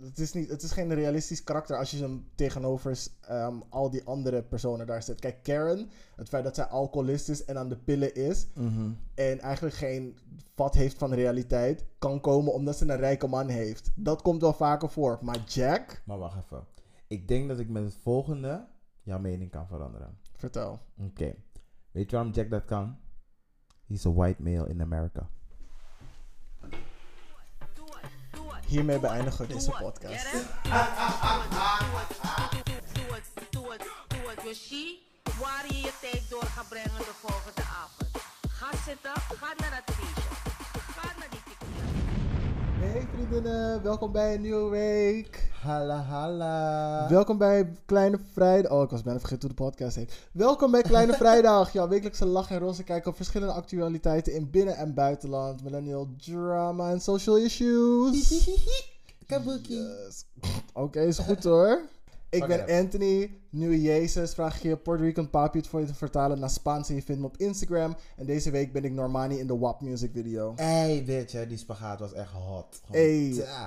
het, is niet, het is geen realistisch karakter als je hem tegenover ehm, al die andere personen daar zet. Kijk, Karen, het feit dat zij alcoholist is en aan de pillen is. Mhm. En eigenlijk geen vat heeft van realiteit. Kan komen omdat ze een rijke man heeft. Dat komt wel vaker voor. Maar Jack, Maar wacht even. Ik denk dat ik met het volgende jouw mening kan veranderen. vertel. Oké. Weet je waarom Jack dat kan? He's a white male in America. Hiermee beëindigen we deze podcast. Waar je je tijd door gaat brengen de volgende avond. Ga zitten, ga naar dat feestje. Ga naar die tequila. Hey vriendinnen, welkom bij een nieuwe week. Halla halla. Welkom bij Kleine Vrijdag. Oh, ik was bijna vergeten hoe de podcast heet. Welkom bij Kleine Vrijdag. Jouw wekelijkse lach en roze kijken op verschillende actualiteiten in binnen- en buitenland. Millennial drama en social issues. Kabuki. Yes. Oké, is goed hoor. Ik ben. Anthony, nieuwe Jezus. Vraag je Puerto Rican papi het voor je te vertalen naar Spaans en je vindt me op Instagram. En deze week ben ik Normani in de WAP music video. Hey, weet je, die spagaat was echt hot. Gewoon,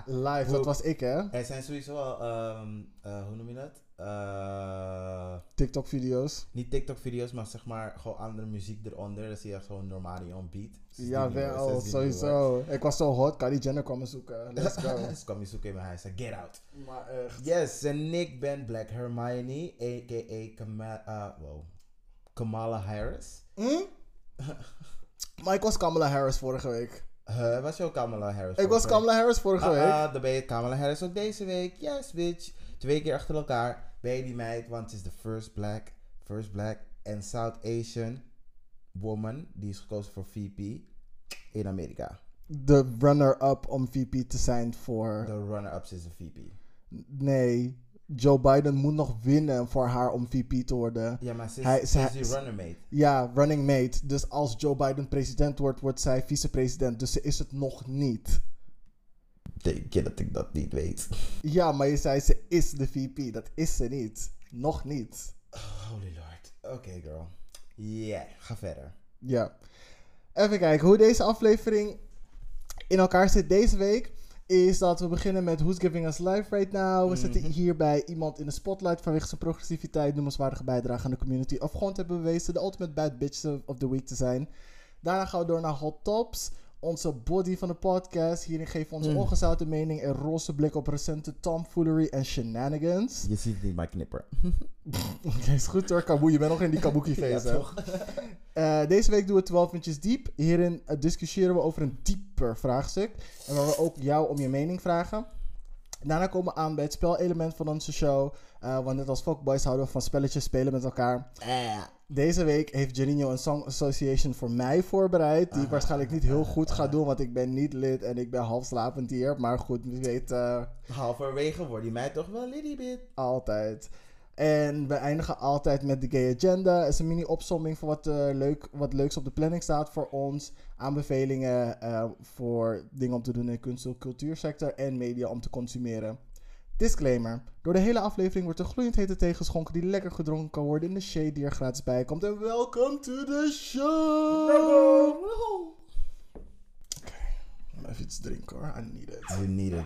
live, dat was ik hè. Er zijn sowieso wel, ehm, eh, hoe noem je dat? Eh, TikTok video's. niet TikTok-video's, maar zeg maar gewoon andere muziek eronder. Dan zie je gewoon normaal on beat. Ja, nieuwe, ze wel, is die nieuwe. sowieso. Ik was zo hot, Kylie Jenner kwam me zoeken. Let's go. Ze kwam je zoeken in mijn huis. Get out. maar echt. Yes, en ik ben Black Hermione, a.k.a. Kama uh, wow. Kamala Harris. Hm? maar ik was Kamala Harris vorige week. Huh, was je ook Kamala Harris? Ik was Kamala Harris vorige week? week. Ah, ah, dan ben je Kamala Harris ook deze week. Yes, bitch. Twee keer achter elkaar ben je die meid, want het is de first black, first black en South Asian woman die is gekozen voor VP in Amerika. De runner-up om VP te zijn voor... De runner-ups is de VP. Nee, Joe Biden moet nog winnen voor haar om VP te worden. Ja, maar ze is, Hij- ze is ze- runner mate. Ja, running mate. Dus als Joe Biden president wordt, wordt zij vicepresident. Dus ze is het nog niet. Denk je dat ik dat niet weet? Ja, maar je zei ze is de VP. Dat is ze niet. Nog niet. Holy lord. Oké, girl. Yeah, ga verder. Ja. Even kijken hoe deze aflevering in elkaar zit deze week. Is dat we beginnen met Who's Giving Us Life Right Now. We zitten Mhm. hier bij iemand in de spotlight vanwege zijn progressiviteit, noemenswaardige bijdrage aan de community. Of gewoon te hebben bewezen de ultimate bad bitch of the week te zijn. Daarna gaan we door naar Hot Tops. Onze body van de podcast. Hierin geven we onze Mm. ongezouten mening en roze blik op recente tomfoolery en shenanigans. Je ziet niet mijn knipper. Oké, is goed hoor, Kaboe. Je bent nog in die kabuki Ja, phase. hè? toch? Eh, deze week doen we 12 inches diep. Hierin eh, discussiëren we over een dieper vraagstuk. En waar we ook jou om je mening vragen. Daarna komen we aan bij het spelelement van onze show. Eh, want net als fuckboys houden we van spelletjes spelen met elkaar. Eh. Deze week heeft Janino een Song Association voor mij voorbereid. Die ik waarschijnlijk niet heel goed ga doen, want ik ben niet lid en ik ben half slapend hier. Maar goed, wie weet eh, Halverwege wordt die mij toch wel little bit. altijd. En we eindigen altijd met de Gay Agenda. Het is een mini-opsomming van wat, eh, leuk, wat leuks op de planning staat voor ons. Aanbevelingen eh, voor dingen om te doen in de kunst- en cultuursector en media om te consumeren. Disclaimer. Door de hele aflevering wordt er gloeiend hete thee geschonken die lekker gedronken kan worden in de shade die er gratis bij komt. En welcome to the show! Oké, even iets drinken hoor. I need it. You need it.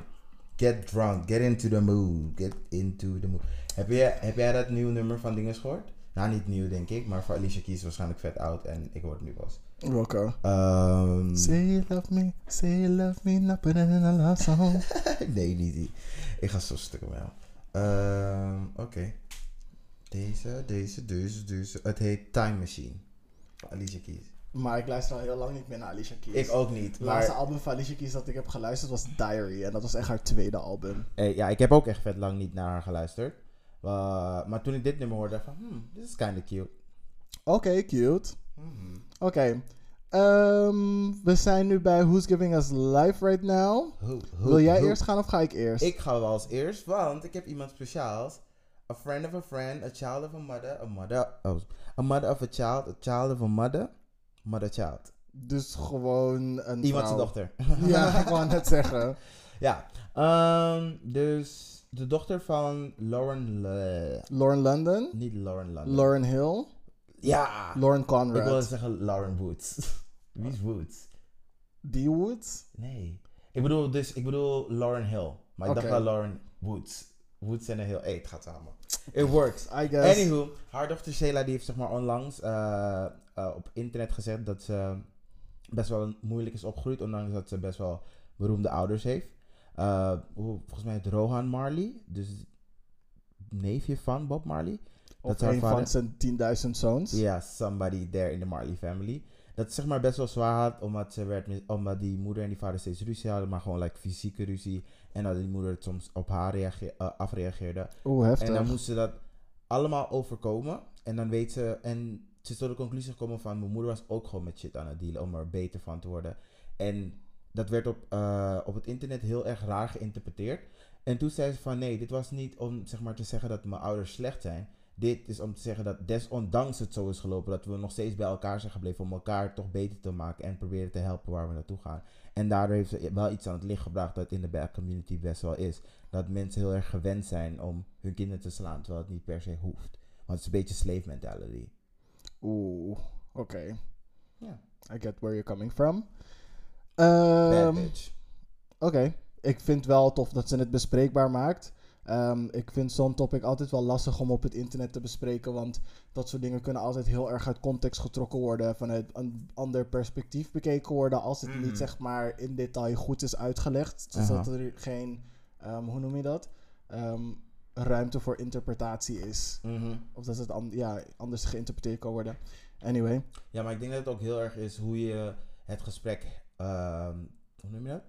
Get drunk. Get into the mood. Get into the mood. Heb, je, heb jij dat nieuwe nummer van Dinges gehoord? Nou, niet nieuw denk ik, maar voor Alicia Keys waarschijnlijk vet oud en ik hoor het nu pas. Welke? Ehm Say you love me, say you love me, not put in a love song. nee, niet die. Ik ga zo stukken jou. Ehm, Oké. Deze, deze, deze, deze. Het heet Time Machine. Van Alicia Keys. Maar ik luister al heel lang niet meer naar Alicia Keys. Ik ook niet. Het laatste album van Alicia Keys dat ik heb geluisterd was Diary. En dat was echt haar tweede album. eh, ja, ik heb ook echt vet lang niet naar haar geluisterd. Uh, maar toen ik dit nummer hoorde, dacht ik van, hmm, this is kind of cute. Oké, cute. Mhm. Oké. Ehm, we zijn nu bij Who's Giving Us Life Right Now. Wil jij eerst gaan of ga ik eerst? Ik ga wel als eerst, want ik heb iemand speciaals. A friend of a friend, a child of a mother, a mother, oh, a mother of a child, a child of a mother, mother child. Dus gewoon een Iemand zijn dochter. Ja, ik wou net zeggen. ja, ehm, dus de dochter van Lauren, Le- Lauren London. niet Lauren London. Lauren Hill. ja, Lauren ik wilde Conrad. zeggen Lauren Woods. Wie is Woods? Die Woods. Nee. Ik bedoel dus, ik bedoel Lauren Hill. Maar ik dacht Oké. wel Lauren Woods. Woods en een heel... Hey, het gaat samen. It works. I guess. Anywho, haar dochter Sheila die heeft zeg maar onlangs eh, eh, op internet gezegd dat ze best wel moeilijk is opgegroeid, ondanks dat ze best wel beroemde ouders heeft. Eh, hoe- volgens mij het Rohan Marley, dus neefje van Bob Marley. Of dat haar een vader- van zijn 10.000 zoons. Ja, somebody there in the Marley family. Dat het zeg maar best wel zwaar had, omdat, ze werd, omdat die moeder en die vader steeds ruzie hadden, maar gewoon like, fysieke ruzie. En dat die moeder het soms op haar eh, afreageerde. Oeh, heftig. En dan moest ze dat allemaal overkomen. En dan weet ze, en ze is tot de conclusie gekomen van, mijn moeder was ook gewoon met shit aan het dealen om er beter van te worden. En dat werd op, eh, op het internet heel erg raar geïnterpreteerd. En toen zei ze van, nee, dit was niet om zeg maar te zeggen dat mijn ouders slecht zijn. Dit is om te zeggen dat desondanks het zo is gelopen, dat we nog steeds bij elkaar zijn gebleven om elkaar toch beter te maken en proberen te helpen waar we naartoe gaan. En daardoor heeft ze wel iets aan het licht gebracht dat in de black community best wel is dat mensen heel erg gewend zijn om hun kinderen te slaan, terwijl het niet per se hoeft. Want het is een beetje slave mentality. Oeh, oké. Ja. I get where you're coming from. Bad bitch. Oké, ik vind wel tof dat ze het bespreekbaar maakt. Ehm, ik vind zo'n topic altijd wel lastig om op het internet te bespreken, want dat soort dingen kunnen altijd heel erg uit context getrokken worden, vanuit een ander perspectief bekeken worden, als het niet zeg maar in detail goed is uitgelegd, zodat Aha. er geen, ehm, hoe noem je dat, Ehm, ruimte voor interpretatie is. Mhm. Of dat het an- ja, anders geïnterpreteerd kan worden. Anyway. Ja, maar ik denk dat het ook heel erg is hoe je het gesprek, hoe noem je dat?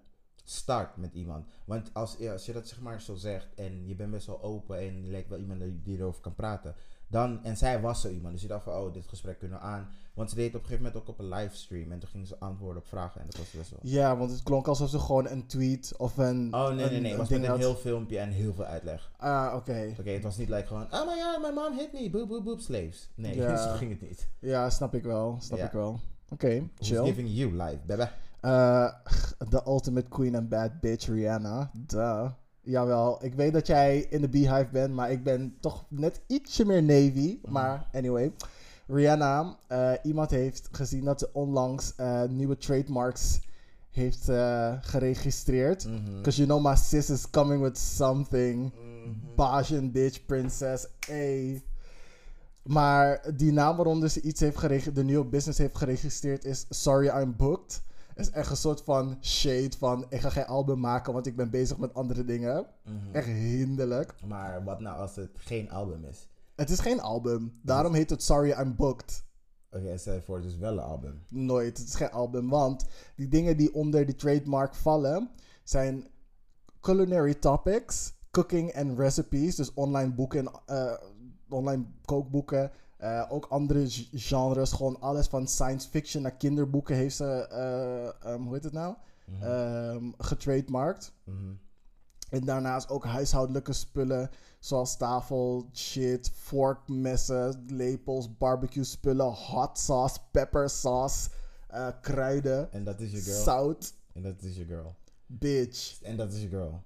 Start met iemand. Want als, je dat zeg maar zo zegt en je bent best wel open en je lijkt wel iemand die, erover kan praten. Dan, en zij was zo iemand, dus je dacht van, oh, dit gesprek kunnen we aan. Want ze deed het op een gegeven moment ook op een livestream en toen gingen ze antwoorden op vragen en dat was best wel... Ja, want het klonk alsof ze gewoon een tweet of een. Oh, nee, nee, een- nee. Het was met een had. heel filmpje en heel veel uitleg. Ah, oké. Oké, het was niet like gewoon, oh my god, my mom hit me, boop, boop, boop, slaves. Nee, Ja. zo ging het niet. Ja, snap ik wel. Snap Ja. ik wel. Oké, Who's chill. giving you life, baby? Eh, The ultimate queen and bad bitch, Rihanna. Duh. Jawel, ik weet dat jij in de Beehive bent, maar ik ben toch net ietsje meer Navy. Mhm. Maar anyway. Rihanna, eh, iemand heeft gezien dat ze onlangs eh, nieuwe trademarks heeft geregistreerd. Mhm. Because you know my sis is coming with something. Mhm. Bajan bitch, princess, ey. Maar die naam waaronder ze iets heeft geregistreerd, de nieuwe business heeft geregistreerd, is Sorry I'm Booked. Is echt een soort van shade van, ik ga geen album maken, want ik ben bezig met andere dingen. Mhm. Echt hinderlijk. Maar wat nou als het geen album is? Het is geen album. Daarom heet het Sorry I'm Booked. Oké, en stel je voor, het is wel een album. Nooit. Het is geen album. Want die dingen die onder die trademark vallen zijn culinary topics, cooking en recipes. Dus online boeken, eh, online kookboeken. Eh, ook andere genres. Gewoon alles van science fiction naar kinderboeken heeft ze, eh, ehm, hoe heet het nou? Mhm. Ehm getrademarkt. Mhm. En daarnaast ook huishoudelijke spullen. Zoals tafel, shit, vork, messen, lepels, barbecue spullen, hot sauce, pepper sauce, eh, kruiden, En dat is je girl. zout. En dat is je girl. Bitch. En dat is je girl.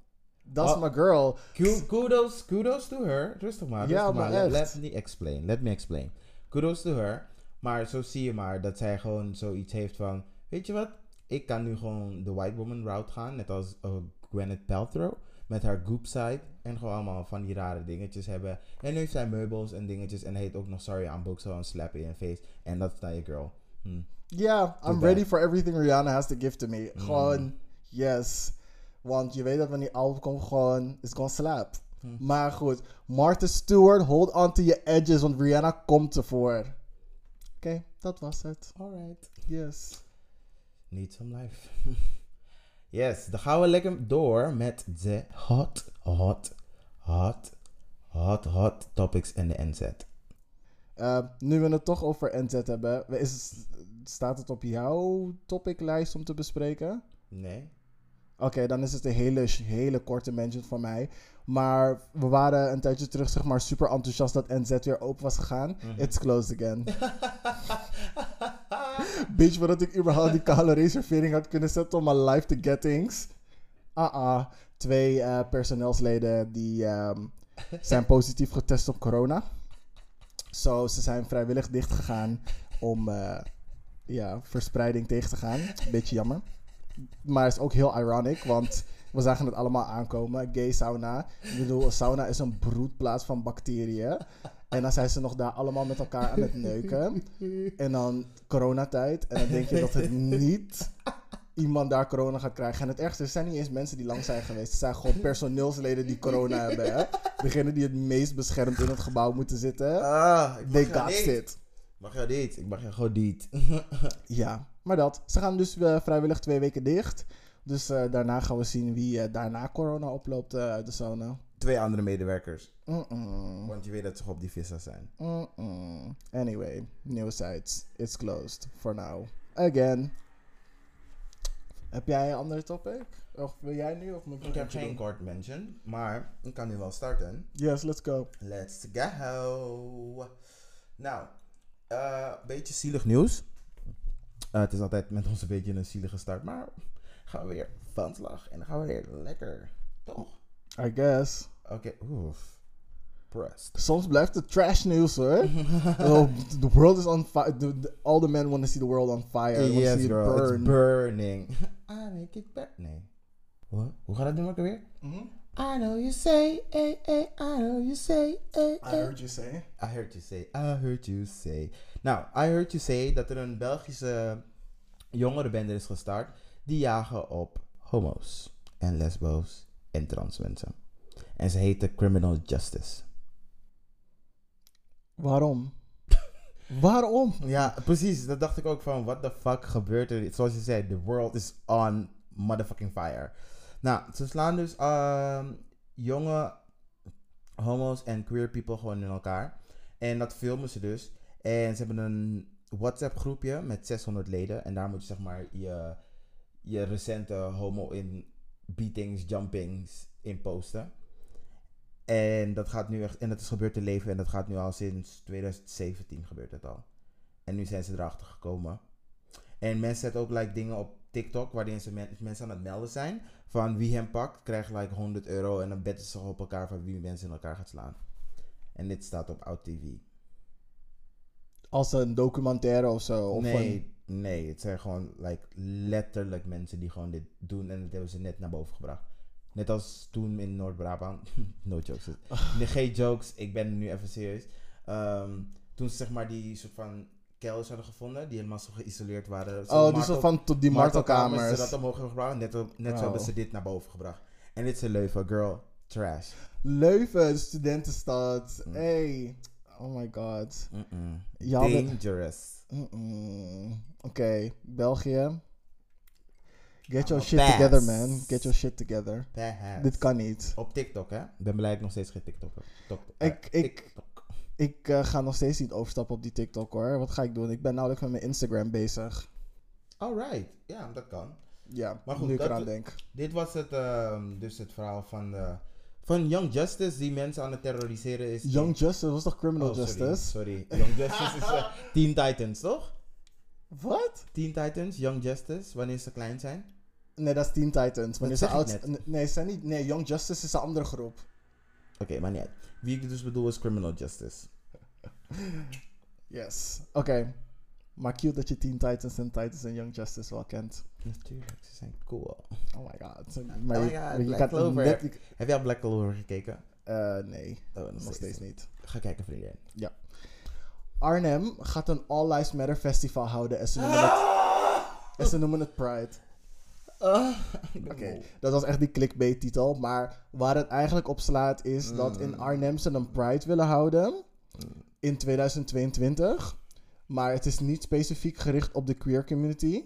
Is Oh. mijn girl. Ku- Kudos, kudos to her. Rustig maar, Ja, maar maar. Let, me explain. Let me explain. Kudos to her. Maar zo zie je maar dat zij gewoon zoiets heeft van... Weet je wat? Ik kan nu gewoon de white woman route gaan. Net als uh, Gwyneth Paltrow. Met haar goop side. En gewoon allemaal van die rare dingetjes hebben. En nu heeft zij meubels en dingetjes. En heet ook nog Sorry aan. Zo een slap in je face. En dat is dan je girl. Hm. Ja, I'm bad. ready for everything Rihanna has to give to me. Mm. Gewoon, yes. Want je weet dat wanneer die album komt, gewoon, it's gonna slap. Hm. Maar goed, Martha Stewart, hold on to your edges, want Rihanna komt ervoor. Oké, dat was het. Alright. Yes. Need some life. yes, dan gaan we lekker door met de hot, hot, hot, hot, hot topics en de NZ. Uh, nu we het toch over NZ hebben, is, staat het op jouw topiclijst om te bespreken? Nee? Oké, dan is het een hele, hele korte mention van mij. Maar we waren een tijdje terug zeg maar, super enthousiast dat NZ weer open was gegaan. Mhm. It's closed again. Bitch, voordat ik überhaupt die kale reservering had kunnen zetten om mijn live te get things. Ah-ah. Twee eh, personeelsleden die ehm, zijn positief getest op corona. Zo, ze zijn vrijwillig dicht gegaan om eh, ja, verspreiding tegen te gaan. Beetje jammer. Maar het is ook heel ironic, want We zagen het allemaal aankomen. Gay sauna. Ik bedoel, een sauna is een broedplaats van bacteriën. En dan zijn ze nog daar allemaal met elkaar aan het neuken. En dan coronatijd. En dan denk je dat het niet iemand daar corona gaat krijgen. En het ergste, er zijn niet eens mensen die lang zijn geweest. Het zijn gewoon personeelsleden die corona hebben. Hè? Degene die het meest beschermd in het gebouw moeten zitten. Ah, ik They mag jou got niet. it. Mag jou niet. Ik mag jou gewoon niet. Ja, maar dat. Ze gaan dus eh, vrijwillig twee weken dicht. Dus eh, daarna gaan we zien wie eh, daarna corona oploopt uit de sauna. Twee andere medewerkers. Want je weet dat ze op die vissa zijn. Anyway, new sites. It's closed for now. Again. Heb jij een andere topic? Of wil jij nu? Of moet Ik heb geen kort mention, maar ik kan nu wel starten. Yes, let's go. Let's go. Nou, een beetje zielig nieuws. Eh, het is altijd met ons een beetje een zielige start, maar gaan we weer van slag en dan gaan we weer lekker, toch? I guess. Oké, oef. Pressed. Soms blijft het trash news hoor. oh, the world is on fire. All the men want to see the world on fire. Yes, see it burn. it's burning. I make it burn. Nee. Wat? Hoe gaat het nummer weer? Mhm. I know you say, eh, eh, I know you say, eh, I eh. heard you say. I heard you say, I heard you say. Nou, I heard you say dat er een Belgische jongerenbende is gestart. Die jagen op homo's en lesbo's en trans mensen. En ze heten Criminal Justice. Waarom? Waarom? Ja, precies. Dat dacht ik ook van, what the fuck gebeurt er? Zoals je zei, the world is on motherfucking fire. Nou, ze slaan dus ehm, jonge homo's en queer people gewoon in elkaar. En dat filmen ze dus. En ze hebben een WhatsApp groepje met 600 leden. En daar moet je zeg maar je, je recente homo in beatings, jumpings in posten. En dat gaat nu echt, en dat is gebeurd te leven en dat gaat nu al sinds 2017 gebeurt het al. En nu zijn ze erachter gekomen. En mensen zetten ook like, dingen op TikTok waarin ze men- mensen aan het melden zijn. Van wie hem pakt, krijgt like 100 euro en dan betten ze op elkaar van wie mensen in elkaar gaat slaan. En dit staat op Oud TV. Als een documentaire of zo. Of nee, nee, het zijn gewoon like, letterlijk mensen die gewoon dit doen en dat hebben ze net naar boven gebracht. Net als toen in Noord-Brabant. no jokes. Nee, geen jokes, ik ben nu even serieus. Ehm, toen ze zeg maar die soort van kelders hadden gevonden, die helemaal zo geïsoleerd waren. Zo oh, die martel- soort van tot die martelkamers. Ze dat omhoog hebben gebracht, net, op- net zo Oh. hebben ze dit naar boven gebracht. En dit is een Leuven, girl, trash. Leuven, de studentenstad. Mm. Hey. Oh my god. Ja, Dangerous. Oké, België. Get your shit pass. together, man. Get your shit together. Perhaps. Dit kan niet. Op TikTok, hè? Ben ik nog steeds geen TikTok heb. Tok- Ik- eh, ik- TikTok. Ik eh, ga nog steeds niet overstappen op die TikTok hoor. Wat ga ik doen? Ik ben nauwelijks met mijn Instagram bezig. Alright, ja, dat kan. Ja, Maar goed, nu ik eraan denk. Dit was het, ehm, dus het verhaal van, eh, van Young Justice, die mensen aan het terroriseren is. Young Justice was toch Criminal Oh, sorry, Justice? Sorry, Young Justice is eh, Teen Titans, toch? Wat? Teen Titans, Young Justice, wanneer ze klein zijn. Nee, dat is Teen Titans. Wanneer ze oud net. n- Nee, zijn niet. Nee, Young Justice is een andere groep. Oké, maar niet uit. Wie ik dus bedoel is Criminal Justice. Yes. Oké. Maar cute dat je Teen Titans en Titans en Young Justice wel kent. Natuurlijk, ze zijn cool. Oh my god. Maar my God, je Black Clover. net- ik- Heb jij al Black Clover gekeken? eh, nee, Oh, nog steeds niet. Ga kijken, vriendin. Arnhem gaat een All Lives Matter festival houden en ze noemen het, en ze noemen het Pride. Oké, dat was echt die clickbait titel. Maar waar het eigenlijk op slaat is dat in Arnhem ze een Pride willen houden in 2022. Maar het is niet specifiek gericht op de queer community.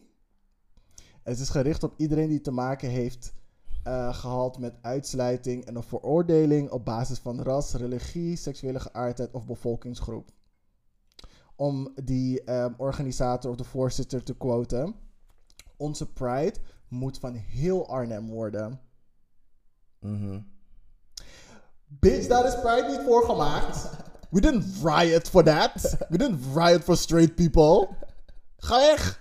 Het is gericht op iedereen die te maken heeft eh, gehad met uitsluiting en een veroordeling op basis van ras, religie, seksuele geaardheid of bevolkingsgroep. Om die ehm, organisator of de voorzitter te quoten. Onze Pride moet van heel Arnhem worden. Mhm. Bitch, daar is Pride niet voor gemaakt. We didn't riot for that. We didn't riot for straight people. Ga weg.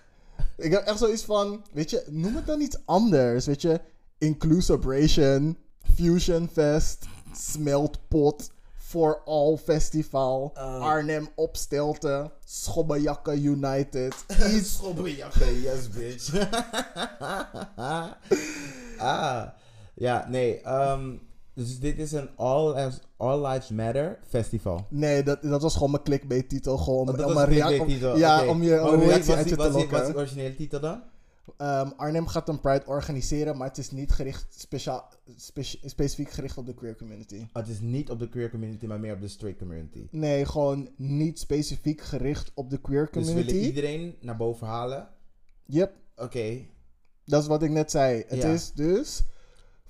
Ik heb echt zoiets van, weet je, noem het dan iets anders. Weet je, Inclusabration, Fusion Fest, Smeltpot, For All Festival, Arnhem Opstelten, Schobbejakken United. Iets Schobbejakken, yes bitch. ah, Ja, nee. ehm, dus dit is een All, as, All Lives Matter festival. Nee, dat, dat was gewoon mijn clickbait titel. Gewoon om, Oh, dat om was een een rea- om- clickbait-titel, Ja, om je om reactie uit je te die- Wat is lokken. de originele titel dan? Ehm, Arnhem gaat een Pride organiseren, maar het is niet gericht, speciaal, spe- specifiek gericht op de queer community. Oh, het is niet op de queer community, maar meer op de straight community. Nee, gewoon niet specifiek gericht op de queer Dus we community. willen iedereen naar boven halen. Yep, Oké. dat is wat ik net zei. Het Ja. is dus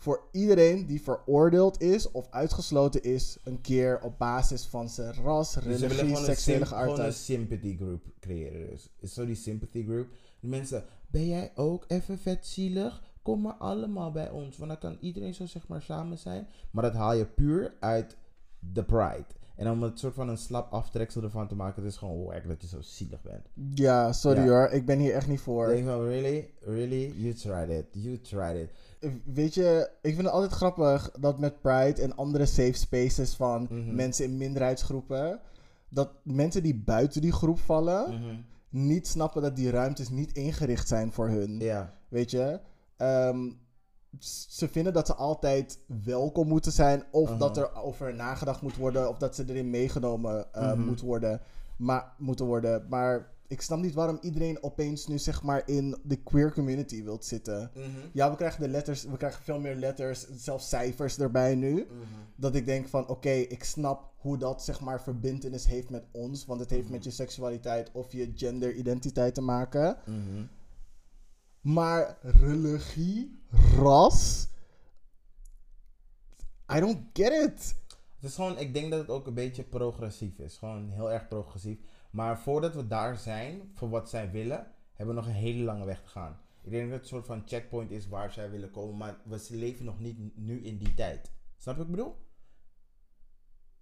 voor iedereen die veroordeeld is of uitgesloten is, een keer op basis van zijn ras, Dus religie, seksuele sym- gewoon een geaardheid. sympathy group creëren. Dus zo die sympathy group. De mensen, ben jij ook even vet zielig? Kom maar allemaal bij ons. Want dan kan iedereen zo zeg maar samen zijn. Maar dat haal je puur uit de pride. En om het soort van een slap aftreksel ervan te maken, het is gewoon wack dat je zo zielig bent. Ja, sorry Ja. hoor, ik ben hier echt niet voor. Denk van, really? Really? You tried it. You tried it. Weet je, ik vind het altijd grappig dat met Pride en andere safe spaces van Mhm. mensen in minderheidsgroepen, dat mensen die buiten die groep vallen, Mhm. niet snappen dat die ruimtes niet ingericht zijn voor hun. Ja. Weet je? Ehm, ze vinden dat ze altijd welkom moeten zijn, of Aha. dat er over nagedacht moet worden, of dat ze erin meegenomen eh, Mhm. moet worden, maar, moeten worden. Maar ik snap niet waarom iedereen opeens nu zeg maar in de queer community wilt zitten. Mhm. Ja, we krijgen de letters, we krijgen veel meer letters, zelfs cijfers erbij nu. Mhm. Dat ik denk van, oké, ik snap hoe dat zeg maar verbindenis heeft met ons. Want het heeft met je seksualiteit of je genderidentiteit te maken. Mhm. Maar religie, ras, I don't get it. Het is gewoon, ik denk dat het ook een beetje progressief is. Gewoon heel erg progressief. Maar voordat we daar zijn, voor wat zij willen, hebben we nog een hele lange weg te gaan. Ik denk dat het een soort van checkpoint is waar zij willen komen, maar we leven nog niet nu in die tijd. Snap je wat ik bedoel?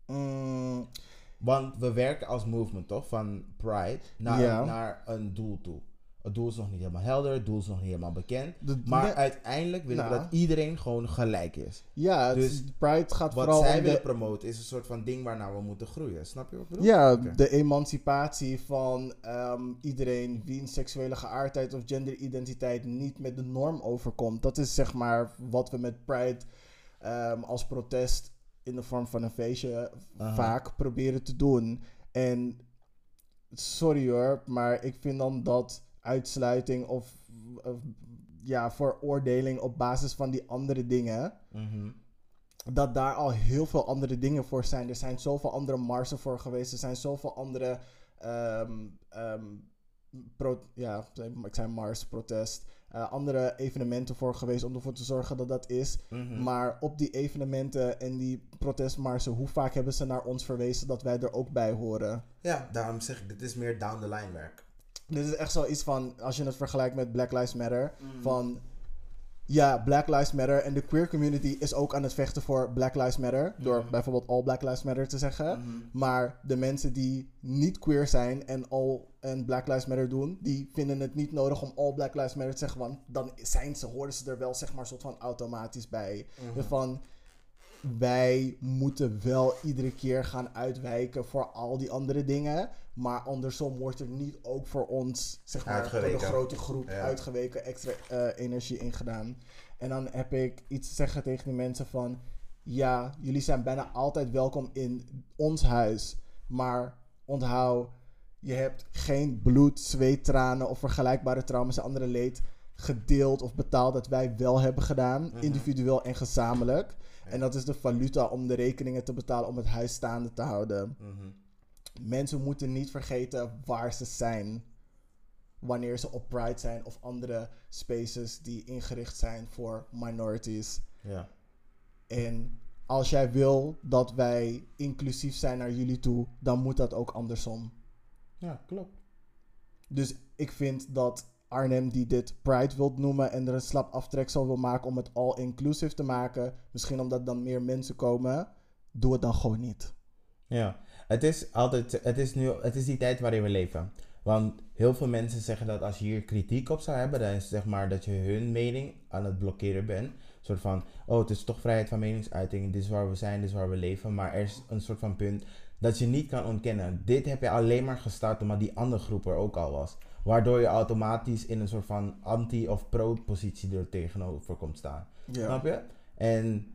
Mm, Want we werken als movement, toch? Van Pride naar, naar een doel toe. Het doel is nog niet helemaal helder, het doel is nog niet helemaal bekend. de- Maar uiteindelijk willen we dat iedereen gewoon gelijk is. ja, het- dus Pride gaat Wat vooral zij om willen de, promoten is een soort van ding waarnaar we moeten groeien. Snap je wat ik bedoel? ja, de emancipatie van ehm, iedereen wiens seksuele geaardheid of genderidentiteit niet met de norm overkomt. Dat is zeg maar wat we met Pride ehm, als protest in de vorm van een feestje Aha. vaak proberen te doen. En sorry hoor, maar ik vind dan dat uitsluiting of, of ja, veroordeling op basis van die andere dingen Mhm. dat daar al heel veel andere dingen voor zijn. Er zijn zoveel andere marsen voor geweest. Er zijn zoveel andere. ehm, ehm, pro- ja, ik zei mars, protest. eh, andere evenementen voor geweest om ervoor te zorgen dat dat is. Mhm. Maar op die evenementen en die protestmarsen, hoe vaak hebben ze naar ons verwezen dat wij er ook bij horen? Ja, daarom zeg ik, dit is meer down the line werk. Dit is echt zoiets van, als je het vergelijkt met Black Lives Matter, Mhm. van ja, Black Lives Matter en de queer community is ook aan het vechten voor Black Lives Matter, door Mhm. bijvoorbeeld All Black Lives Matter te zeggen. Mhm. Maar de mensen die niet queer zijn en all en Black Lives Matter doen, die vinden het niet nodig om All Black Lives Matter te zeggen, want dan zijn ze, horen ze er wel zeg maar soort van automatisch bij. Mhm. Dus van wij moeten wel iedere keer gaan uitwijken voor al die andere dingen. Maar andersom wordt er niet ook voor ons, zeg maar, voor de grote groep Ja. uitgeweken extra eh, energie ingedaan. En dan heb ik iets te zeggen tegen die mensen van... Ja, jullie zijn bijna altijd welkom in ons huis. Maar onthoud, je hebt geen bloed, zweet, tranen of vergelijkbare trauma's en andere leed gedeeld of betaald dat wij wel hebben gedaan, Mhm. individueel en gezamenlijk. Ja. En dat is de valuta om de rekeningen te betalen om het huis staande te houden. Mhm. Mensen moeten niet vergeten waar ze zijn wanneer ze op Pride zijn of andere spaces die ingericht zijn voor minorities. Ja. En als jij wil dat wij inclusief zijn naar jullie toe, dan moet dat ook andersom. ja, klopt. Dus ik vind dat Arnhem die dit Pride wilt noemen en er een slap aftreksel wil maken om het all-inclusive te maken, misschien omdat dan meer mensen komen, doe het dan gewoon niet. Ja, het is altijd, het is nu, het is die tijd waarin we leven. Want heel veel mensen zeggen dat als je hier kritiek op zou hebben, dan is het zeg maar dat je hun mening aan het blokkeren bent. Een soort van, oh het is toch vrijheid van meningsuiting, dit is waar we zijn, dit is waar we leven. Maar er is een soort van punt dat je niet kan ontkennen. Dit heb je alleen maar gestart omdat die andere groep er ook al was. Waardoor je automatisch in een soort van anti- of pro-positie er tegenover komt staan. Snap je? En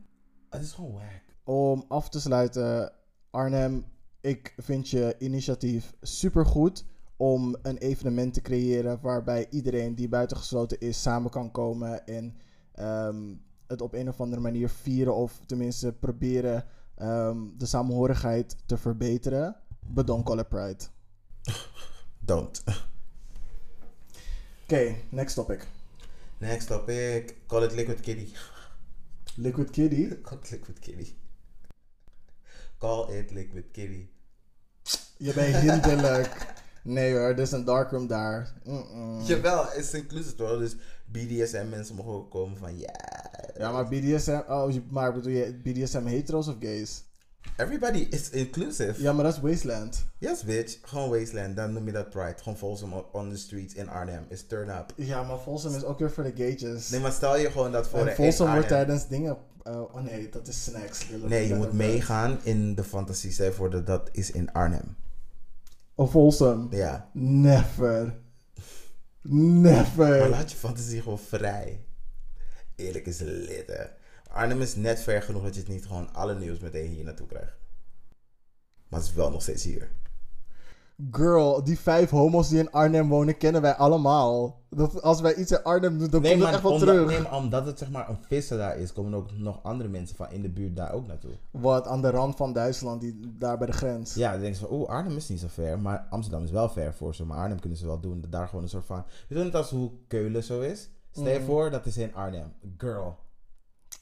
het is gewoon wack. Om af te sluiten, Arnhem, ik vind je initiatief supergoed om een evenement te creëren waarbij iedereen die buitengesloten is samen kan komen en ehm, het op een of andere manier vieren of tenminste proberen ehm, de samenhorigheid te verbeteren. But don't call it pride. Don't. Oké, next topic. Next topic. Call it liquid kitty. Liquid Kitty. Call it liquid kitty. Call it liquid kitty. Je bent hinderlijk. Nee hoor, er is een darkroom daar. Mm-mm. Jawel, het is inclusive toch? Dus BDSM mensen mogen ook komen van ja. Ja, maar BDSM, oh, maar bedoel je BDSM hetero's of gays? Everybody is inclusive. Ja, maar dat is Wasteland. Yes, bitch. Gewoon Wasteland. Dan noem je dat Pride. Gewoon Folsom on- on the streets in Arnhem. Is turn up. Ja, maar Folsom is ook weer voor de gaytjes. Nee, maar stel je gewoon dat voor en de Folsom wordt tijdens dingen... oh, oh nee, dat is snacks. Nee, je moet meegaan in de fantasie. Je voor dat dat is in Arnhem. Oh, Folsom. Ja. Never. Maar Never. laat je fantasie gewoon vrij. Eerlijk is lit, hè. Arnhem is net ver genoeg dat je het niet gewoon alle nieuws meteen hier naartoe krijgt. Maar het is wel nog steeds hier. Girl, die vijf homo's die in Arnhem wonen, kennen wij allemaal. Dat, als wij iets in Arnhem doen, dan Nee komt het maar, echt wel omdat, terug. nee, maar omdat het zeg maar een visser daar is, komen ook nog andere mensen van in de buurt daar ook naartoe. Wat, aan de rand van Duitsland, die, daar bij de grens. Ja, dan denken ze van, oeh, Arnhem is niet zo ver. Maar Amsterdam is wel ver voor ze. Maar Arnhem kunnen ze wel doen. Daar gewoon een soort van... Je doet het als hoe Keulen zo is. Stel je Mhm. voor, dat is in Arnhem. Girl.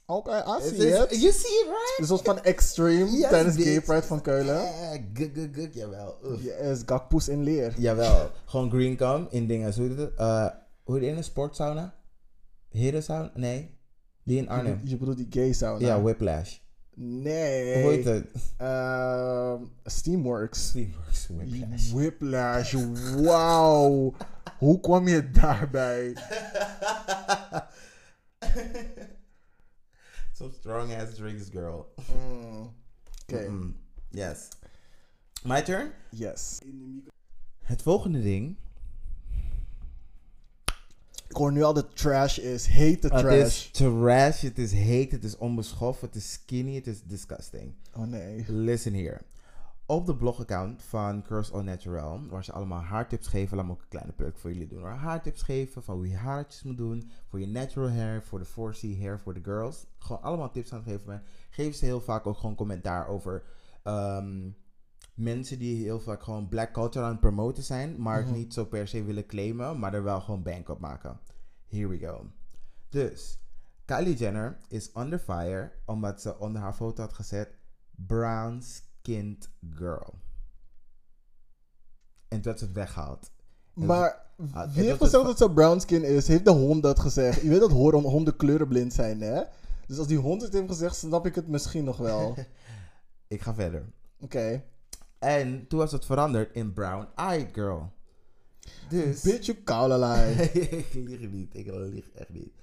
Oké, I Het see is- it. You see it, right? Een soort van extreme Yes, tijdens. Gay Pride van Keulen. Yeah, guk, guk, guk, jawel. Yes, gakpoes in leer. Jawel. Gewoon green come in dingen. Hoe heet het? Eh, hoe heet het? Een sportsauna? Herensauna? Nee. Die in Arnhem. Je, je bedoelt die gay sauna? Ja, Whiplash. Nee. Hoe heet het? Ehm, Steamworks. Steamworks Whiplash. Whiplash. Wauw. Hoe kwam je daarbij? Some strong ass drinks, girl. Mm, Oké, Mm, Yes. My turn? yes. Het volgende ding. Ik hoor nu al dat trash is. Hate the Het trash. is trash, het is heet, het is onbeschoft, het is skinny, het is disgusting. Oh nee. Listen here. Op de blogaccount van Curse All Natural, waar ze allemaal haartips geven, laat me ook een kleine pluk voor jullie doen. Waar haartips geven van hoe je haartjes moet doen, voor je natural hair, voor de 4C hair, voor de girls. Gewoon allemaal tips aan het geven. Maar geven ze heel vaak ook gewoon commentaar over ehm, mensen die heel vaak gewoon black culture aan het promoten zijn, maar Mhm. niet zo per se willen claimen, maar er wel gewoon bank op maken. Here we go. Dus, Kylie Jenner is under fire omdat ze onder haar foto had gezet brown skinned girl. En toen had ze het weggehaald. Maar Ah, wie dat heeft gezegd dat ze brown skin is? Heeft de hond dat gezegd? Je weet dat honden kleurenblind zijn, hè? Dus als die hond het heeft gezegd, snap ik het misschien nog wel. Oké. Ik ga verder. En toen was het veranderd in brown eyed girl. Dus. Bitch, you kaulalai. ik lieg niet. Ik lieg echt niet.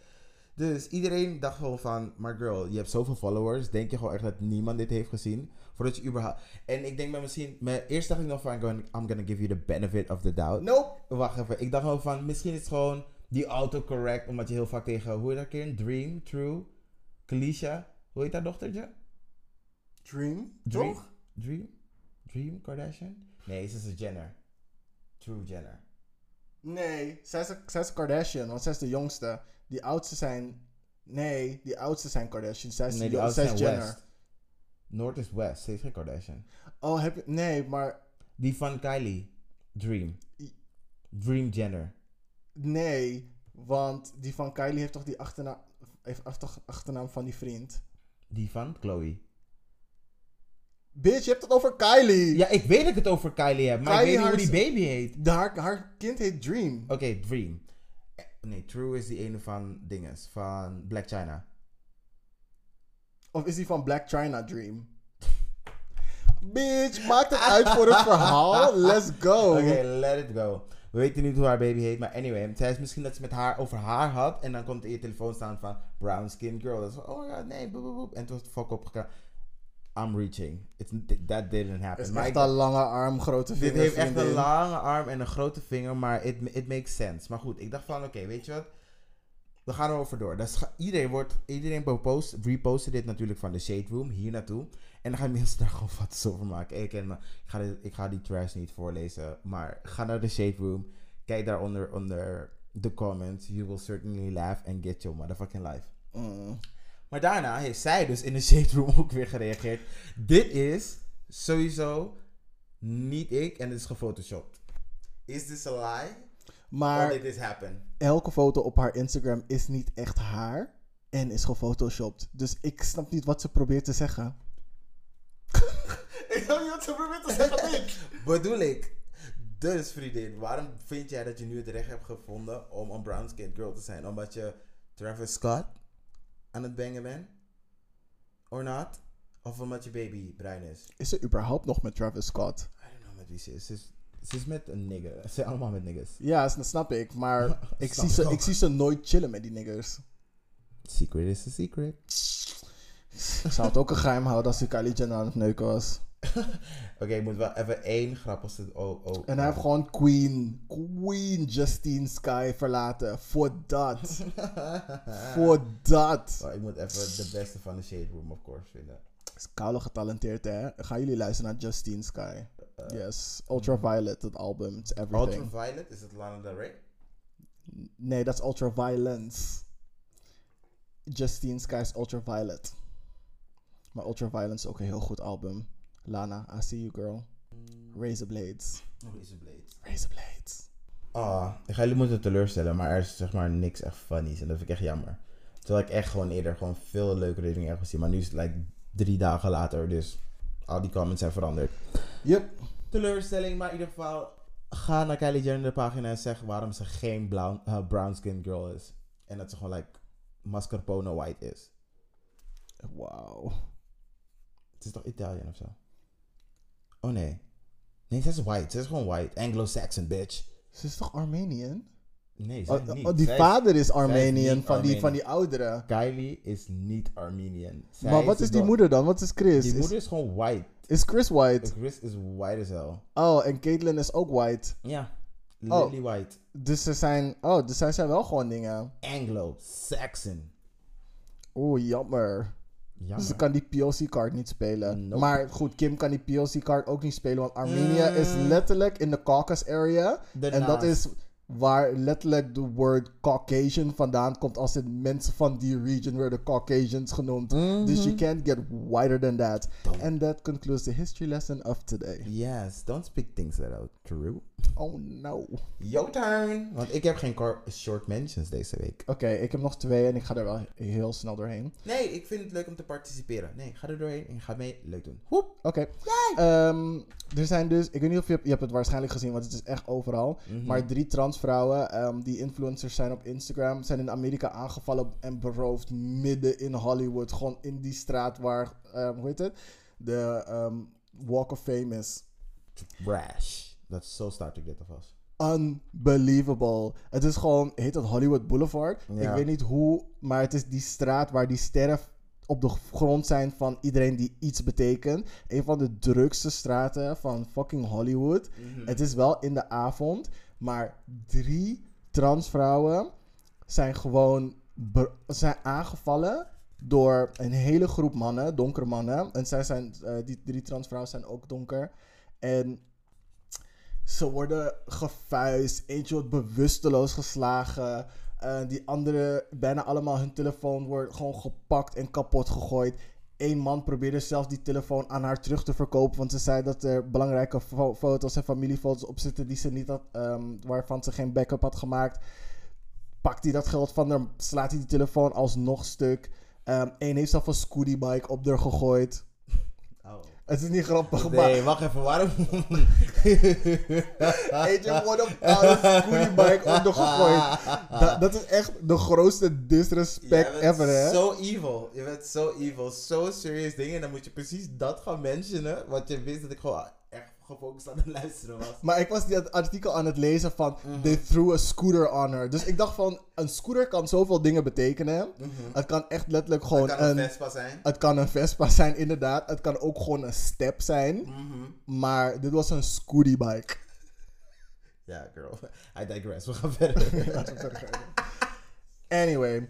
Dus iedereen dacht gewoon van, maar girl, je hebt zoveel followers. Denk je gewoon echt dat niemand dit heeft gezien? Voordat je überhaupt... En ik denk bij misschien... Eerst dacht ik nog van, I'm gonna, I'm gonna give you the benefit of the doubt. Nope. Wacht even. Ik dacht gewoon van, misschien is het gewoon die autocorrect. Omdat je heel vaak tegen, hoe heet dat keer? Dream, True, Kalisha. Hoe heet dat dochtertje? Dream? Dream? Toch? Dream? Dream Kardashian? Nee, ze is een Jenner. True Jenner. Nee, zij is, een- zij is Kardashian, want zij is de jongste. Die oudste zijn... Nee, die oudste zijn Kardashian. Zij is, Nee, de die oudste zijn Jenner. West. Noord is West. Ze is geen Kardashian. Oh, heb je... Nee, maar... Die van Kylie. Dream. Dream Jenner. Nee, want die van Kylie heeft toch die achternaam... Heeft achter- achternaam van die vriend. Die van Chloe. Bitch, je hebt het over Kylie. Ja, ik weet dat ik het over Kylie heb, maar Kylie ik weet niet hoe die baby heet. De- haar, haar kind heet Dream. Oké, Dream. Eh, Nee, True is die ene van dinges. Van Black China. Of is die van Black China Dream? Bitch, maakt het uit voor het verhaal. Let's go. Oké, let it go. We weten niet hoe haar baby heet, maar anyway. Zij is misschien dat ze met haar over haar had. En dan komt in je telefoon staan van brown skin girl. Dat is van, oh my god, nee, boep, boep, boep. En toen was het fuck opgegaan. I'm reaching. It's, that didn't happen. Het is echt een lange arm, grote vinger. Dit heeft echt een lange arm en een grote vinger, maar it, it makes sense. Maar goed, ik dacht van, oké, weet je wat? We gaan erover door. Iedereen, wordt, iedereen post, reposten dit natuurlijk van de Shade Room hier naartoe. En dan gaan mensen daar gewoon wat over maken. Ik, ken me, ik, ga dit- ik ga die trash niet voorlezen. Maar ga naar de Shade Room. Kijk daaronder onder de comments. You will certainly laugh and get your motherfucking life. Mm. Maar daarna heeft zij dus in de Shade Room ook weer gereageerd. Dit is sowieso niet ik en dit is gefotoshopt. Is this a lie? Maar happen? elke foto op haar Instagram is niet echt haar en is gefotoshopt. Dus ik snap niet wat ze probeert te zeggen. Ik weet niet wat ze probeert te zeggen. Bedoel ik. Dus vriendin, waarom vind jij dat je nu het recht hebt gevonden om een brown skinned girl te zijn? Omdat je Travis Scott aan het bangen bent? Or not? Of omdat je baby bruin is? Is ze überhaupt nog met Travis Scott? I don't know met wie ze is. Ze is, ze is met een nigger. Ze zijn allemaal met niggers. Ja, dat snap ik. Maar ik, zie ze, ook. ik zie ze nooit chillen met die niggers. Secret is a secret. Ik zou het ook een geheim houden als ik Kylie Jenner aan het neuken was. Oké, ik moet wel even één grappigste... Oh, oh, En hij heeft gewoon Queen, Queen Justine Sky verlaten. Voor dat. Voor dat. Oh, ik moet even de beste van de Shade Room, of course, vinden. Is koude getalenteerd, hè? Gaan jullie luisteren naar Justine Sky? yes. Ultraviolet, het album. It's everything. Ultraviolet, is het Lana Del Rey? nee, dat is Ultraviolence. Justine Sky is Ultraviolet. Maar Ultraviolence is ook een heel goed album. Lana, I see you girl. Razor Blades. Oh, het Blades. Razor Blades. Ah, ik ga jullie moeten teleurstellen, maar er is zeg maar niks echt funnies en dat vind ik echt jammer. Terwijl ik echt gewoon eerder gewoon veel leukere dingen heb gezien, maar nu is het like drie dagen later, dus al die comments zijn veranderd. Yep. Teleurstelling, maar in ieder geval ga naar Kylie Jenner de pagina en zeg waarom ze geen brown, uh, brown skin girl is. En dat ze gewoon like mascarpone white is. Wauw. Het is toch Italië of zo? Oh nee. Nee, ze is white. Ze is gewoon white. Anglo-Saxon, bitch. Ze is toch Armenian? Nee, zij Oh, niet. oh, die Zij vader is Armenian van, die, van die oudere. Kylie is niet Armenian. Zij maar wat is die moeder dan? Wat is Chris? Die Is- moeder is gewoon white. is, Chris white? Chris is white as hell. Oh, en Caitlyn is ook white. Ja. Oh. Lily White. Dus ze zijn... Oh, dus zij zijn wel gewoon dingen. Anglo-Saxon. Oeh, jammer. Ja. Dus ze kan die PLC-card niet spelen. Nope. Maar goed, Kim kan die PLC-card ook niet spelen. Want Armenië Mm. is letterlijk in de Caucasus area. En dat is waar letterlijk de word Caucasian vandaan komt. Als in mensen van die region worden Caucasians genoemd. Mhm. Dus you can't get whiter than that. Don't- And that concludes the history lesson of today. Yes, don't speak things that are true. Oh no. Your turn. Want ik heb geen short mentions deze week. Oké, ik heb nog twee en ik ga er wel heel snel doorheen. Nee, ik vind het leuk om te participeren. Nee, ga er doorheen en ga mee. Leuk doen. Hoep. Oké. Ehm, er zijn dus, ik weet niet of je, je hebt het waarschijnlijk gezien, want het is echt overal. Mhm. Maar drie transvrouwen ehm, die influencers zijn op Instagram, zijn in Amerika aangevallen en beroofd midden in Hollywood. Gewoon in die straat waar, ehm, hoe heet het? De ehm, Walk of Fame is. Brash. Dat is zo start ik dit alvast. Unbelievable. Het is gewoon, heet dat Hollywood Boulevard? Ja. Ik weet niet hoe, maar het is die straat waar die sterren op de grond zijn van iedereen die iets betekent. Een van de drukste straten van fucking Hollywood. Het is wel in de avond, maar drie transvrouwen zijn gewoon zijn aangevallen door een hele groep mannen, donkere mannen. En zij zijn, eh, die drie transvrouwen zijn ook donker. En ze worden gevuist. Eentje wordt bewusteloos geslagen. Eh, die andere, bijna allemaal hun telefoon wordt gewoon gepakt en kapot gegooid. Eén man probeerde zelfs die telefoon aan haar terug te verkopen. Want ze zei dat er belangrijke fo- foto's en familiefoto's op zitten die ze niet had, ehm, waarvan ze geen backup had gemaakt. Pakt hij dat geld van haar, slaat hij die telefoon alsnog stuk. Eén heeft zelf een scootybike op haar gegooid. Oh. Het is niet grappig, maar Nee, wacht even. Waarom? Eentje wordt op een scootybike op de gegooid. Dat, dat is echt de grootste disrespect ever, hè? Zo evil. Je bent zo evil. Zo serious dingen. En dan moet je precies dat gaan mentionen. Want je wist dat ik gewoon gefocust aan het luisteren was. Maar ik was die artikel aan het lezen van Mhm. They threw a scooter on her. Dus ik dacht van, een scooter kan zoveel dingen betekenen. Het kan echt letterlijk gewoon Het Mhm. kan een een... Vespa zijn. Het kan een Vespa zijn, inderdaad. Het kan ook gewoon een step zijn. Mhm. Maar dit was een scootybike. Ja, girl. I digress. We gaan verder. Anyway.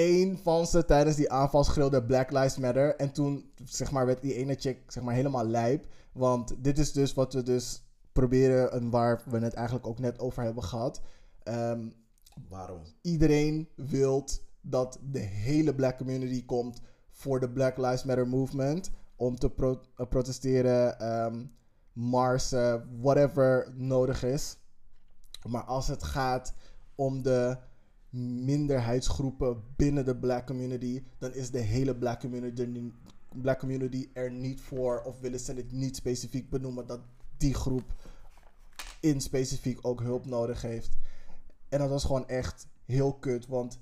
Eén van ze tijdens die aanval schreeuwde Black Lives Matter. En toen, zeg maar, werd die ene chick, zeg maar, helemaal lijp. Want dit is dus wat we dus proberen en waar we het eigenlijk ook net over hebben gehad. Ehm, Waarom? iedereen wil dat de hele black community komt voor de Black Lives Matter movement. Om te pro- eh, protesteren, ehm marsen, whatever nodig is. Maar als het gaat om de minderheidsgroepen binnen de black community, dan is de hele black community, er niet- black community er niet voor. Of willen ze het niet specifiek benoemen dat die groep in specifiek ook hulp nodig heeft. En dat was gewoon echt heel kut. Want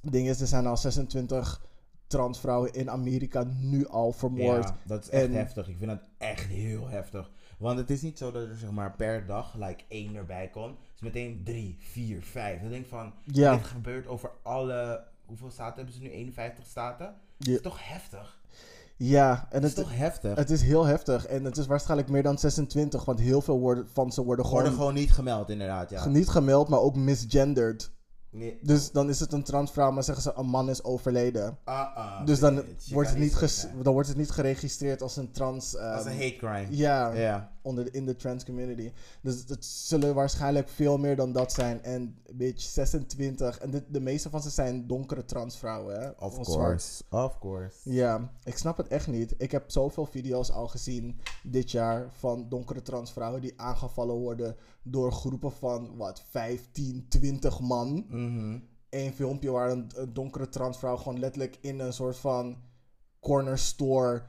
het ding is, er zijn al 26 transvrouwen in Amerika nu al vermoord. Ja, dat is echt En- heftig. Ik vind dat echt heel heftig. Want het is niet zo dat er zeg maar per dag like één erbij komt. Het is meteen drie, vier, vijf. Dan denk ik van, Ja. dit gebeurt over alle... Hoeveel staten hebben ze nu? 51 staten? Dat is toch heftig? Ja, en Dat is het, toch heftig? het is heel heftig. En het is waarschijnlijk meer dan 26, want heel veel worden, van ze worden gewoon, Worden gewoon niet gemeld inderdaad, ja. niet gemeld, maar ook misgenderd. Nee. Dus dan is het een transvrouw, maar zeggen ze een man is overleden. Ah, ah, dus dan wordt, het niet dan wordt het niet geregistreerd als een trans. Als ehm, een hate crime. Ja, Ja. Onder de, in de trans community. Dus het zullen waarschijnlijk veel meer dan dat zijn. En bitch, 26. En de, de meeste van ze zijn donkere transvrouwen, hè? Of Of course. Of course. Ja, ik snap het echt niet. Ik heb zoveel video's al gezien dit jaar van donkere transvrouwen die aangevallen worden door groepen van wat 15, 20 man. Mhm. Eén filmpje waar een, een donkere transvrouw gewoon letterlijk in een soort van corner store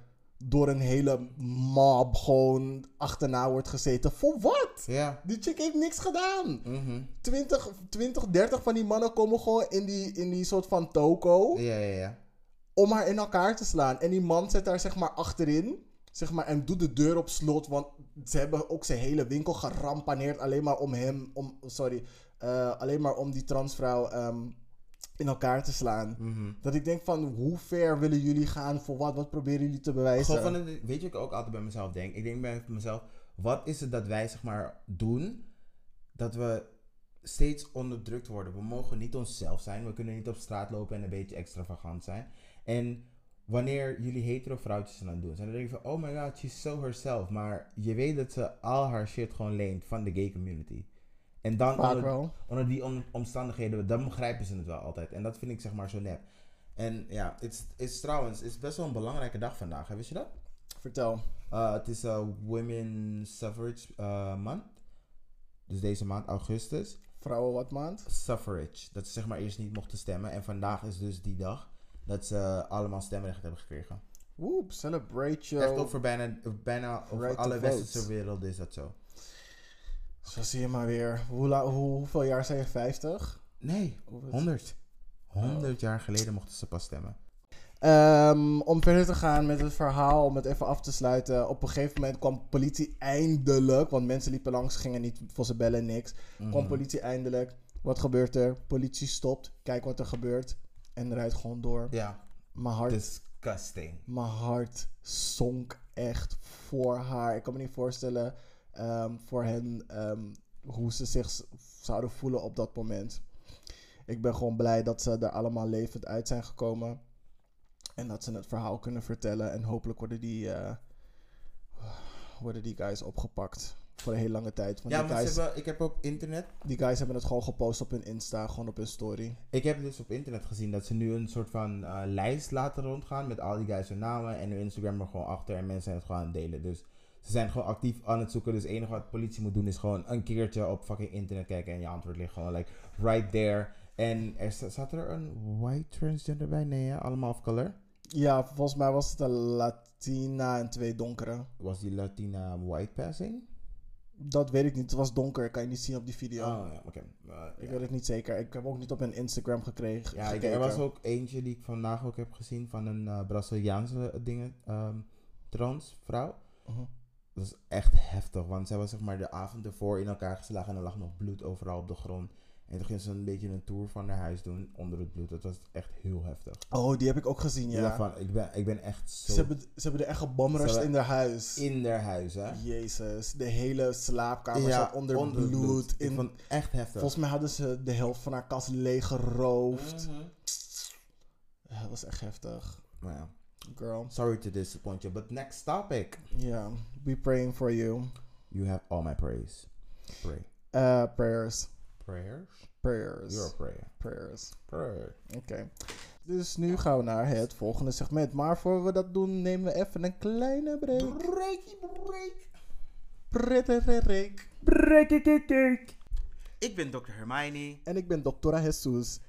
door een hele mob gewoon achterna wordt gezeten. Voor wat? Ja. Die chick heeft niks gedaan. Mhm. 20, 20, 30 van die mannen komen gewoon in die, in die soort van toko Ja, ja, ja. om haar in elkaar te slaan. En die man zit daar zeg maar achterin. Zeg maar, en doet de deur op slot. Want ze hebben ook zijn hele winkel gerampaneerd. Alleen maar om hem. Om, sorry. eh, alleen maar om die transvrouw ehm, in elkaar te slaan. Mhm. Dat ik denk van hoe ver willen jullie gaan voor wat? Wat proberen jullie te bewijzen? Van, weet je ik ook altijd bij mezelf denk? Ik denk bij mezelf, wat is het dat wij zeg maar doen, dat we steeds onderdrukt worden? We mogen niet onszelf zijn, we kunnen niet op straat lopen en een beetje extravagant zijn. En wanneer jullie hetero vrouwtjes aan het doen zijn, dan denk je van, oh my god, she's so herself. Maar je weet dat ze al haar shit gewoon leent van de gay community. En dan onder, onder die om- omstandigheden, dan begrijpen ze het wel altijd. En dat vind ik zeg maar zo nep. En ja, het is- trouwens, het is best wel een belangrijke dag vandaag, hè? wist je dat? Vertel. Uh, het is uh, Women Suffrage uh, Month. Dus deze maand, augustus. Vrouwen wat maand? Suffrage. Dat ze zeg maar eerst niet mochten stemmen. En vandaag is dus die dag dat ze allemaal stemrecht hebben gekregen. Woep, celebrate you. Echt ook voor bijna, bijna over alle westerse wereld is dat zo. Zo zie je maar weer. Hoe, la- hoe, hoeveel jaar zijn je? 50? Nee, Hoeveel- 100. 100 jaar geleden mochten ze pas stemmen. Ehm, om verder te gaan met het verhaal, om het even af te sluiten. Op een gegeven moment kwam politie eindelijk, want mensen liepen langs, gingen niet voor ze bellen, niks. Kwam Mhm. politie eindelijk. Wat gebeurt er? Politie stopt, kijk wat er gebeurt en rijdt gewoon door. Ja, Mijn hart, disgusting. mijn hart zonk echt voor haar. Ik kan me niet voorstellen ehm, voor hen ehm, hoe ze zich zouden voelen op dat moment. Ik ben gewoon blij dat ze er allemaal levend uit zijn gekomen. En dat ze het verhaal kunnen vertellen. En hopelijk worden die, eh, worden die guys opgepakt. Voor een hele lange tijd. Want Ja, die, guys, hebben, ik heb op internet die guys hebben het gewoon gepost op hun Insta. Gewoon op hun story. Ik heb dus op internet gezien dat ze nu een soort van eh, lijst laten rondgaan met al die guys hun namen en hun Instagram er gewoon achter en mensen zijn het gewoon aan het delen. Dus ze zijn gewoon actief aan het zoeken. Dus het enige wat de politie moet doen is gewoon een keertje op fucking internet kijken en je antwoord ligt gewoon like right there. En er zat er een white transgender bij? Nee, hè? allemaal of color. Ja, volgens mij was het een Latina en twee donkere. Was die Latina white passing? Dat weet ik niet. Het was donker. Kan je niet zien op die video. Oh ja, oké. Eh, Ik ja. weet het niet zeker. Ik heb ook niet op mijn Instagram gekregen. Ja, gekeken. er was ook eentje die ik vandaag ook heb gezien van een eh, Braziliaanse dingen, ehm trans vrouw. Mhm. Dat is echt heftig, want zij was zeg maar de avond ervoor in elkaar geslagen en er lag nog bloed overal op de grond. En toen ging ze een beetje een tour van haar huis doen onder het bloed. Dat was echt heel heftig. Oh, die heb ik ook gezien, ja. van, ik ben, ik ben echt zo Ze hebben, ze hebben er echt gebomrust in haar huis. in haar huis, hè? Jezus, de hele slaapkamer zat onder, bloed. In, vond het echt heftig. volgens mij hadden ze de helft van haar kast leeggeroofd. Ja, Dat was echt heftig. Maar ja, Girl. sorry to disappoint you, but next topic. Ja, we praying for you. You have all my praise. Pray. Uh, prayers. Prayers? Prayers. You're a prayer. Prayers. Prayer. Oké. Dus nu gaan we naar het volgende segment. Maar voor we dat doen, nemen we even een kleine break. Breaky break. Break. Ik ben Dr. Hermione En ik ben Doctora Jesus.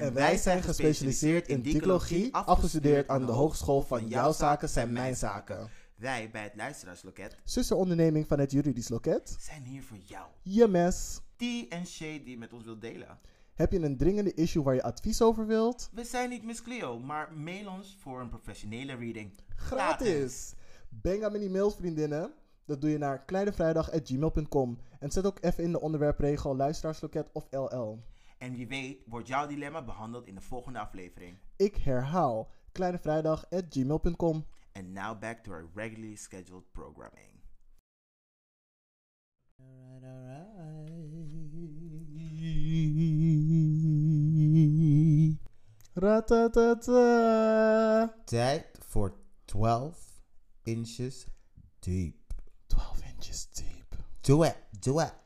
En, wij zijn gespecialiseerd in dicologie, afgestudeerd aan de Hogeschool van Jouw Zaken zijn Mijn Zaken. Wij bij het Luisteraarsloket Zusteronderneming van het Juridisch Loket. zijn hier voor jou. Je mes. Die en Shay die met ons wil delen. Heb je een dringende issue waar je advies over wilt? We zijn niet Miss Cleo, maar mail ons voor een professionele reading. Gratis! Bang aan mijn e-mails, vriendinnen. Dat doe je naar kleinevrijdag.gmail.com. En zet ook even in de onderwerpregel luisteraarsloket of LL. En wie weet wordt jouw dilemma behandeld in de volgende aflevering. Ik herhaal kleinevrijdag.gmail.com. And now back to our regularly scheduled programming. Alright, Ratatata. Tijd voor 12 inches deep. 12 inches deep. Do it, do it.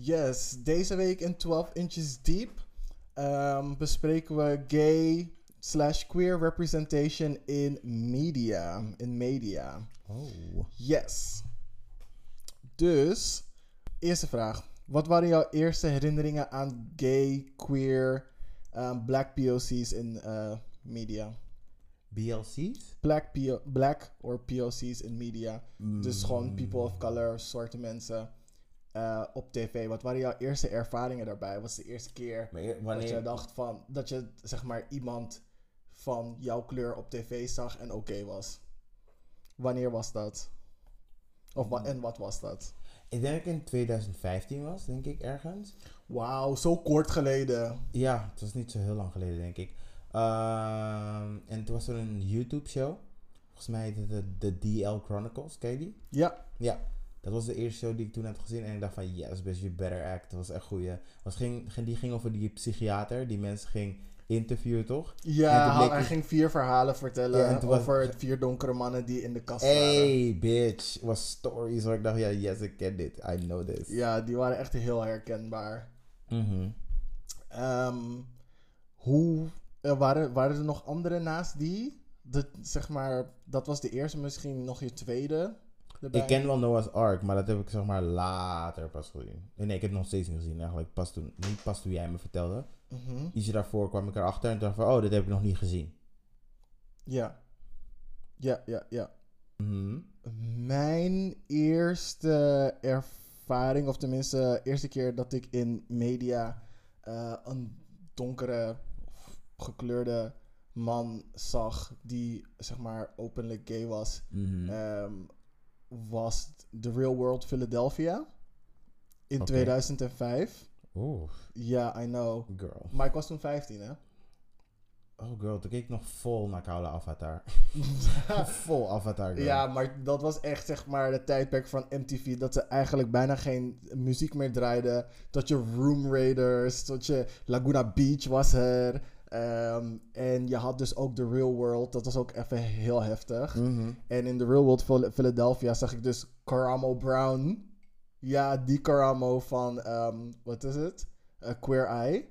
Yes, deze week in 12 inches deep ehm, bespreken we gay slash queer representation in media. In media. Oh. Yes. Dus, eerste vraag. Wat waren jouw eerste herinneringen aan gay, queer, ehm, black POC's in eh, media? BLC's? Black, PO, black or POC's in media. Dus gewoon Mm. people of color, soorten mensen eh, op tv. Wat waren jouw eerste ervaringen daarbij? Wat is de eerste keer dat je dacht van, dat je zeg maar iemand van jouw kleur op tv zag en oké was? Wanneer was dat? Of Mm. wa- en wat was dat? Ik denk dat ik in 2015 was, denk ik, ergens. Wauw, zo kort geleden. Ja, het was niet zo heel lang geleden, denk ik. Ehm, en toen was er een YouTube-show. Volgens mij heette het de DL Chronicles, ken je die? Ja, Ja, dat was de eerste show die ik toen had gezien. En ik dacht van, yes, best you better act. Dat was echt goeie. Was ging, ging, die ging over die psychiater die mensen ging interviewen, toch? Ja hij ging vier verhalen vertellen Ja, was- over vier donkere mannen die in de kast waren. Hey, bitch. Was stories waar ik dacht, ja, yes, ik ken dit. I know this. Ja, die waren echt heel herkenbaar. Mhm. Ehm, hoe waren, waren er nog andere naast die? Dat, zeg maar, dat was de eerste, misschien nog je tweede. Erbij? Ik ken wel Noah's Ark, maar dat heb ik zeg maar later pas gezien. Nee, ik heb het nog steeds niet gezien. Eigenlijk pas toen, niet pas toen jij me vertelde. Mhm. Ietsje daarvoor kwam ik erachter en dacht van, oh, dit heb ik nog niet gezien. Ja. Ja, ja, ja. Mhm. Mijn eerste ervaring, of tenminste, eerste keer dat ik in media eh, een donkere, gekleurde man zag die, zeg maar, openlijk gay was, Mhm. ehm, was The Real World Philadelphia in Oké. 2005. Oeh, Ja, I know. girl. Maar ik was toen 15, hè? Oh, girl, toen keek ik nog vol naar Koude Avatar. vol Avatar, girl. Ja, maar dat was echt zeg maar de tijdperk van MTV. Dat ze eigenlijk bijna geen muziek meer draaiden. Tot je Room Raiders, tot je Laguna Beach was er. Ehm, en je had dus ook The Real World. Dat was ook even heel heftig. Mhm. En in The Real World Phil- Philadelphia zag ik dus Caramo Brown. Ja, die Caramo van, ehm, wat is het? Eh, Queer Eye.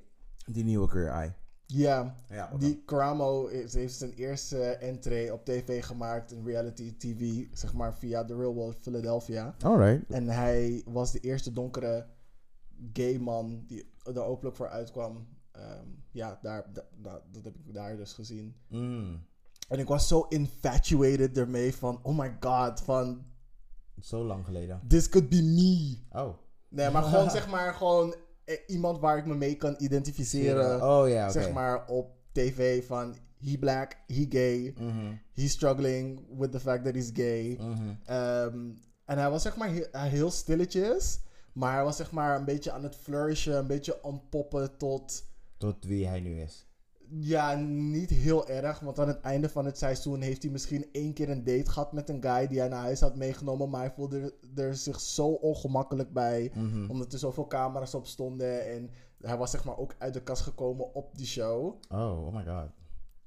Die nieuwe Queer Eye. Ja, die Caramo is, heeft zijn eerste entree op tv gemaakt. In reality TV, zeg maar via The Real World Philadelphia. Alright. En hij was de eerste donkere gay man die er openlijk voor uitkwam. Ehm, ja, daar, da- da- dat heb ik daar dus gezien. Mm. En ik was zo infatuated ermee van, oh my god, van, Zo lang geleden. this could be me. Oh. Nee, maar gewoon zeg maar, gewoon eh, iemand waar ik me mee kan identificeren. Oh ja, oké. Zeg maar op tv van, he black, he gay, Mhm. he's struggling with the fact that he's gay. Mhm. Ehm, en hij was zeg maar heel, heel stilletjes. Maar hij was zeg maar een beetje aan het flourishen, een beetje ontpoppen tot... Tot wie hij nu is. Ja, niet heel erg. Want aan het einde van het seizoen heeft hij misschien één keer een date gehad met een guy die hij naar huis had meegenomen. Maar hij voelde er, er zich zo ongemakkelijk bij. Mhm. Omdat er zoveel camera's op stonden. En hij was zeg maar ook uit de kast gekomen op die show. Oh, oh my god.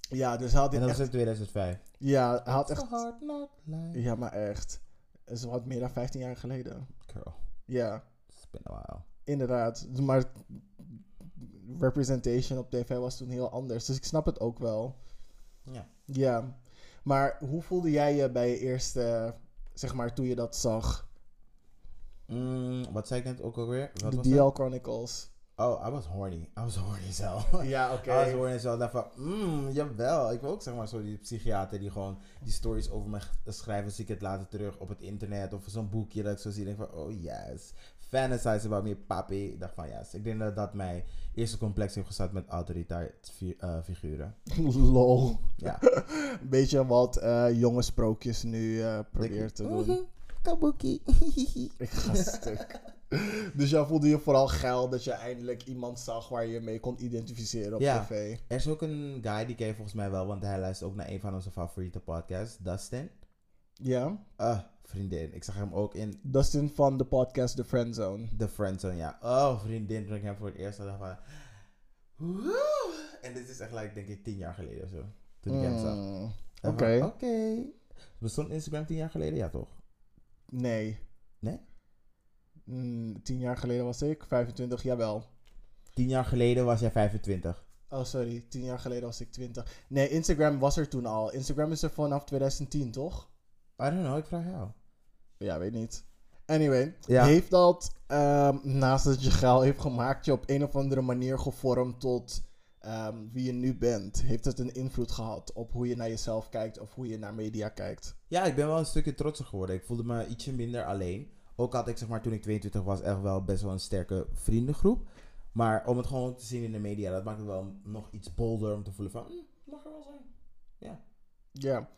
Ja, dus hij had En dat was echt... in 2005. Ja, hij had echt... hard life. Ja, maar echt. Is wat meer dan 15 jaar geleden. Girl, Ja, it's been a while. inderdaad. Maar representation op tv was toen heel anders. Dus ik snap het ook wel. Ja. Ja. Maar hoe voelde jij je bij je eerste, zeg maar, toen je dat zag? Mm, wat zei ik net ook alweer? Wat de DL? Chronicles. Oh, I was horny. I was horny zelf. Ja, oké. I was horny zelf. Dacht van, mm, jawel. Ik wil ook zeg maar zo die psychiater die gewoon die stories over me schrijven. Zie ik het later terug op het internet of zo'n boekje dat ik zo zie. Denk van, oh yes. Fantasize about me, papi. Ik dacht van, yes. Ik denk dat dat mijn eerste complex heeft gezet met autoriteit fi- eh, figuren. Lol. Ja. Een beetje wat eh, jonge sprookjes nu eh probeert te doen. Kabuki. Ik ga stuk. Dus jij voelde je vooral geil dat je eindelijk iemand zag waar je mee kon identificeren op Ja. tv. Er is ook een guy, die ken je volgens mij wel, want hij luistert ook naar een van onze favoriete podcasts, Dustin. Ja. Ah, vriendin. Ik zag hem ook in Dustin van de podcast The Friendzone. The Friendzone, ja. Oh, vriendin, toen ik hem voor het eerst dacht van... Woe! En dit is echt, like, denk ik, tien jaar geleden of zo. Toen ik hem zag. Mm, Oké. Oké. Bestond Instagram tien jaar geleden? Ja, toch? Nee. Nee? Mm, tien jaar geleden was ik 25, jawel. Tien jaar geleden was jij 25. Oh, sorry. Tien jaar geleden was ik 20. Nee, Instagram was er toen al. Instagram is er vanaf 2010, toch? I don't know, ik vraag jou. Ja, weet niet. Anyway, Ja. heeft dat, ehm, naast dat je geil heeft gemaakt, je op een of andere manier gevormd tot ehm, wie je nu bent? Heeft het een invloed gehad op hoe je naar jezelf kijkt of hoe je naar media kijkt? Ja, ik ben wel een stukje trotser geworden. Ik voelde me ietsje minder alleen. Ook had ik, zeg maar, toen ik 22 was, echt wel best wel een sterke vriendengroep. Maar om het gewoon te zien in de media, dat maakt het wel nog iets bolder om te voelen van, "Hm, mag er wel zijn. Ja. Ja,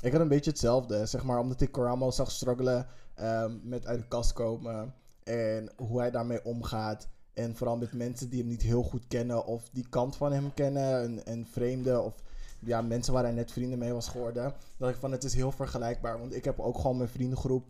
ik had een beetje hetzelfde. Zeg maar, omdat ik Karamo zag struggelen ehm, met uit de kast komen. En hoe hij daarmee omgaat. En vooral met mensen die hem niet heel goed kennen. Of die kant van hem kennen. En, en vreemden. Of ja, mensen waar hij net vrienden mee was geworden. Dat ik van, het is heel vergelijkbaar. Want ik heb ook gewoon mijn vriendengroep.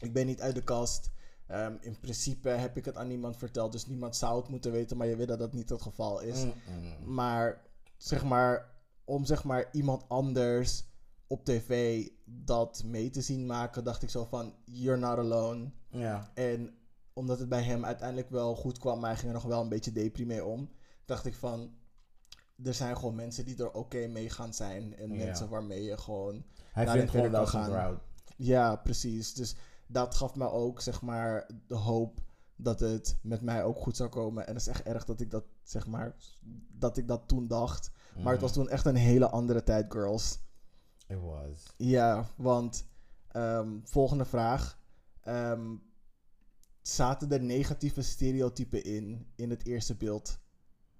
Ik ben niet uit de kast. Ehm, in principe heb ik het aan niemand verteld. Dus niemand zou het moeten weten. Maar je weet dat dat niet het geval is. Mm-mm. Maar zeg maar, om zeg maar iemand anders op tv dat mee te zien maken, dacht ik zo van, you're not alone. Ja. En omdat het bij hem uiteindelijk wel goed kwam, maar hij ging er nog wel een beetje depri mee om, dacht ik van, er zijn gewoon mensen die er oké mee gaan zijn. En Ja. mensen waarmee je gewoon Hij Naar vindt gewoon wel gaan. crowd. ja, precies. Dus dat gaf me ook, zeg maar, de hoop dat het met mij ook goed zou komen. En het is echt erg dat ik dat, zeg maar, dat ik dat toen dacht. Maar het was Mhm. toen echt een hele andere tijd, girls. It was. Ja, want ehm, volgende vraag. Ehm, zaten er negatieve stereotypen in, in het eerste beeld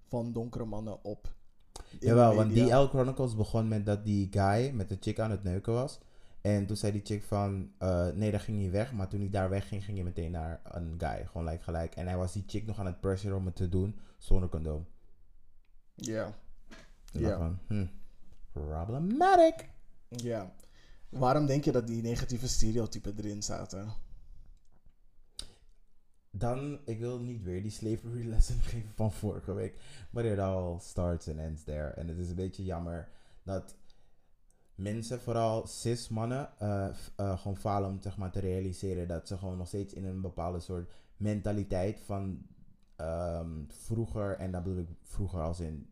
van donkere mannen op? Jawel, want media? DL Chronicles begon met dat die guy met de chick aan het neuken was. En toen zei die chick van, eh, nee, dat ging niet weg. Maar toen hij daar wegging, ging hij meteen naar een guy. Gewoon like gelijk. En hij was die chick nog aan het pressure om het te doen zonder condoom. Ja, Ja. dacht ik van, hm, problematic. Ja. Waarom denk je dat die negatieve stereotypen erin zaten? Dan, ik wil niet weer die slavery lesson geven van vorige week. Maar it all starts and ends there. En het is een beetje jammer dat mensen, vooral cis mannen, eh, eh, gewoon falen om zeg maar, te realiseren dat ze gewoon nog steeds in een bepaalde soort mentaliteit van ehm, vroeger, en dat bedoel ik vroeger als in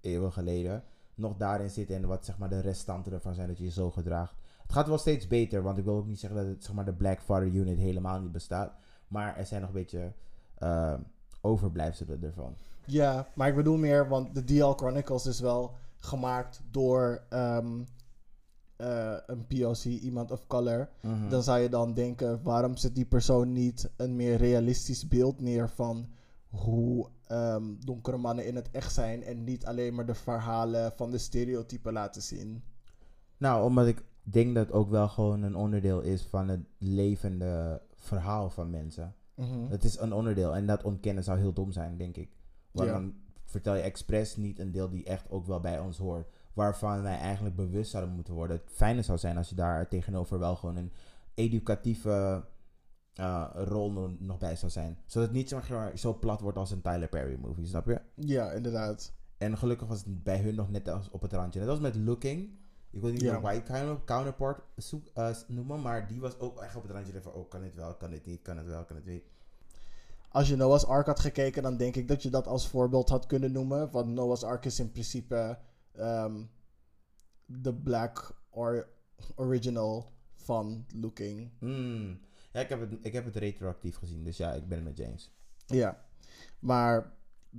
eeuwen geleden, nog daarin zitten en wat zeg maar de restanten ervan zijn dat je je zo gedraagt. Het gaat wel steeds beter, want ik wil ook niet zeggen dat het, zeg maar, de Black Father Unit helemaal niet bestaat. Maar er zijn nog een beetje eh, overblijfselen ervan. Ja, maar ik bedoel meer, want de DL Chronicles is wel gemaakt door ehm, eh, een POC, iemand of color. Mhm. Dan zou je dan denken, waarom zet die persoon niet een meer realistisch beeld neer van hoe ehm, donkere mannen in het echt zijn en niet alleen maar de verhalen van de stereotypen laten zien. Nou, omdat ik denk dat het ook wel gewoon een onderdeel is van het levende verhaal van mensen. Mhm. Het is een onderdeel en dat ontkennen zou heel dom zijn, denk ik. Want Ja. dan vertel je expres niet een deel die echt ook wel bij ons hoort. Waarvan wij eigenlijk bewust zouden moeten worden. Het fijne zou zijn als je daar tegenover wel gewoon een educatieve eh, rol no- nog bij zou zijn. Zodat het niet zeg maar, zo plat wordt als een Tyler Perry movie, snap je? Ja, inderdaad. En gelukkig was het bij hun nog net als op het randje. Net als met Looking. Ik wil niet Ja. een white counter- counterpart zoek, eh, noemen, maar die was ook echt op het randje van, oh, kan dit wel, kan dit niet, kan het wel, kan het niet. Als je Noah's Ark had gekeken, dan denk ik dat je dat als voorbeeld had kunnen noemen. Want Noah's Ark is in principe ehm, de black or original van Looking. Hmm. Ik heb, het, ik heb het retroactief gezien, dus ja, ik ben met James. Ja, maar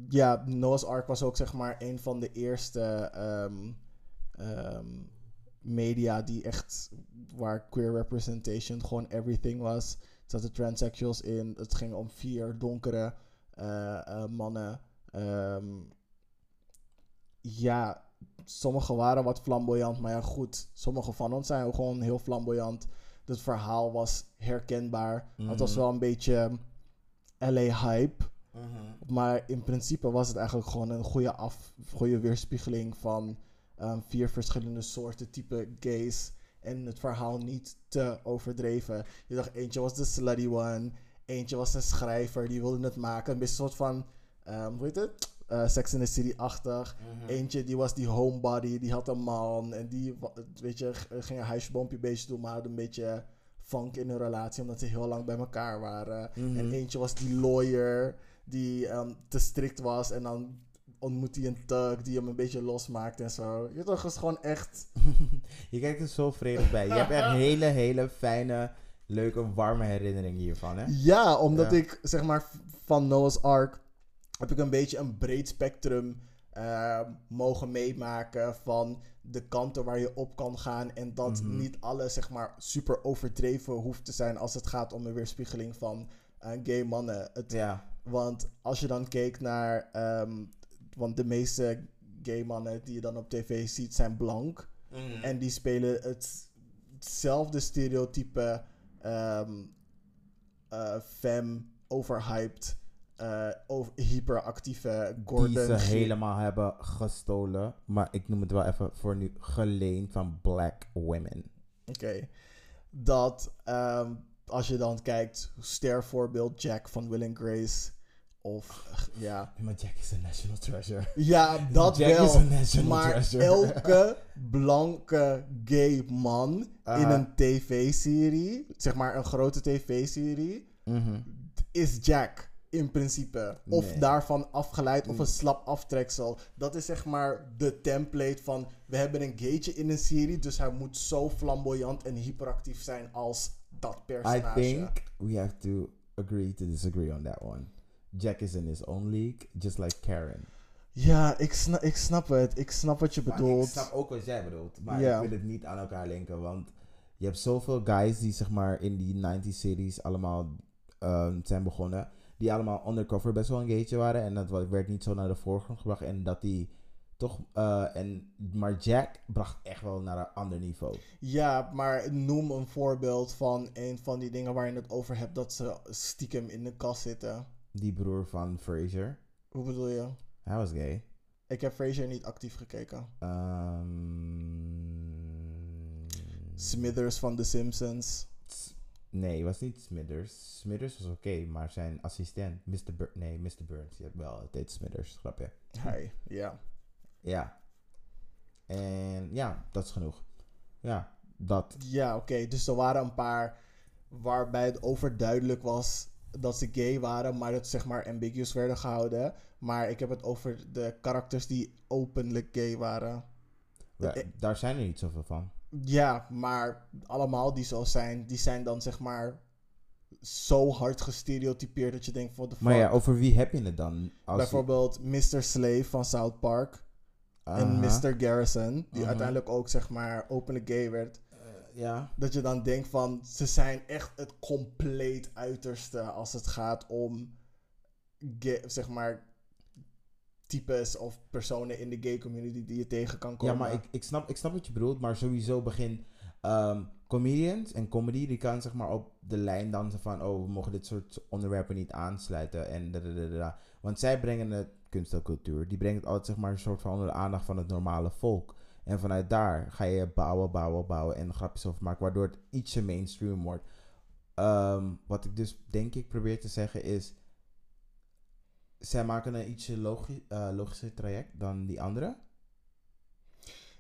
ja, Noah's Ark was ook zeg maar een van de eerste ehm, ehm, media die echt waar queer representation gewoon everything was. Er zaten transsexuals in. Het ging om vier donkere eh, eh, mannen. Ehm, ja, sommige waren wat flamboyant, maar ja, goed. Sommige van ons zijn gewoon heel flamboyant. Het verhaal was herkenbaar. Het was Mhm. wel een beetje LA-hype. Maar in principe was het eigenlijk gewoon een goede, af, goede weerspiegeling van ehm, vier verschillende soorten type gays. En het verhaal niet te overdreven. Je dacht, eentje was de slutty one. Eentje was een schrijver, die wilde het maken. Een beetje een soort van, ehm hoe heet het? Eh, Sex in the City-achtig. Eentje die was die homebody, die had een man. En die, weet je, g- ging een huisboompje beetje doen, maar had een beetje funk in hun relatie. Omdat ze heel lang bij elkaar waren. Mhm. En eentje was die lawyer die ehm, te strikt was. En dan ontmoet hij een thug die hem een beetje losmaakt en zo. Je toch, is gewoon echt... je kijkt er zo vredig bij. Je hebt echt hele, hele fijne, leuke, warme herinneringen hiervan, hè? Ja, omdat Ja. ik zeg maar van Noah's Ark heb ik een beetje een breed spectrum eh, mogen meemaken van de kanten waar je op kan gaan en dat Mhm. niet alles zeg maar super overdreven hoeft te zijn als het gaat om een weerspiegeling van eh, gay mannen. Het, Ja. Want als je dan keek naar, ehm, want de meeste gay mannen die je dan op tv ziet zijn blank. En die spelen het, hetzelfde stereotype eh, femme, overhyped, eh, over, hyperactieve Gordon. die ze helemaal hebben gestolen. Maar ik noem het wel even voor nu geleend van black women. Oké. Dat ehm, als je dan kijkt, stervoorbeeld Jack van Will and Grace. Of ja. Maar Jack is een national treasure. Ja, dat Jack wel. is een national maar treasure. elke blanke gay man in Aha. een tv-serie, zeg maar een grote tv-serie, Mhm. is Jack in principe. Of Nee. daarvan afgeleid, of Mm. een slap aftreksel. Dat is zeg maar de template van, we hebben een gaytje in een serie, dus hij moet zo flamboyant en hyperactief zijn als dat I personage. think we have to agree to disagree on that one. Jack is in his own league, just like Karen. Ja, ik snap, ik snap het. Ik snap wat je Maar bedoelt. ik snap ook wat jij bedoelt, maar ik wil het niet aan elkaar linken, want je hebt zoveel guys die zeg maar in die 90s series allemaal ehm, zijn begonnen, die allemaal undercover best wel een gaytje waren en dat werd niet zo naar de voorgrond gebracht en dat die toch, eh, en, maar Jack bracht echt wel naar een ander niveau. Ja, maar noem een voorbeeld van een van die dingen waar je het over hebt dat ze stiekem in de kast zitten. Die broer van Fraser, Hoe bedoel je? hij was gay. Ik heb Frasier niet actief gekeken. Ehm, Smithers van The Simpsons. Nee, het was niet Smithers. Smithers was oké, maar zijn assistent, Mr. Bur nee, Mr. Burns, ja, wel, het heet Smithers, grapje. Hij, ja. Ja. En ja, dat is genoeg. Ja, dat. Ja, oké. Dus er waren een paar waarbij het overduidelijk was dat ze gay waren, maar dat zeg maar ambiguous werden gehouden. Maar ik heb het over de karakters die openlijk gay waren. Ja, eh, daar zijn er niet zoveel van. Ja, maar allemaal die zo zijn, die zijn dan zeg maar zo hard gestereotypeerd dat je denkt van de Maar ja, over wie heb je het dan? Als Bijvoorbeeld Mr. Slave van South Park en. Mr. Garrison, die uiteindelijk ook zeg maar openlijk gay werd. Eh, ja. Dat je dan denkt van ze zijn echt het compleet uiterste als het gaat om zeg maar types of personen in de gay community die je tegen kan komen. Ja, maar ik, ik, snap, ik snap wat je bedoelt, maar sowieso begin. ehm, comedians en comedy, die kan zeg maar op de lijn dansen van, oh, we mogen dit soort onderwerpen niet aansluiten en da, da, da, da, da. Want zij brengen het, kunst en cultuur, die brengen het altijd zeg maar een soort van onder de aandacht van het normale volk. En vanuit daar ga je bouwen, bouwen, bouwen en grapjes over maken, waardoor het ietsje mainstream wordt. Ehm, wat ik dus denk ik probeer te zeggen is, zij maken een ietsje logi eh, logischer traject dan die andere.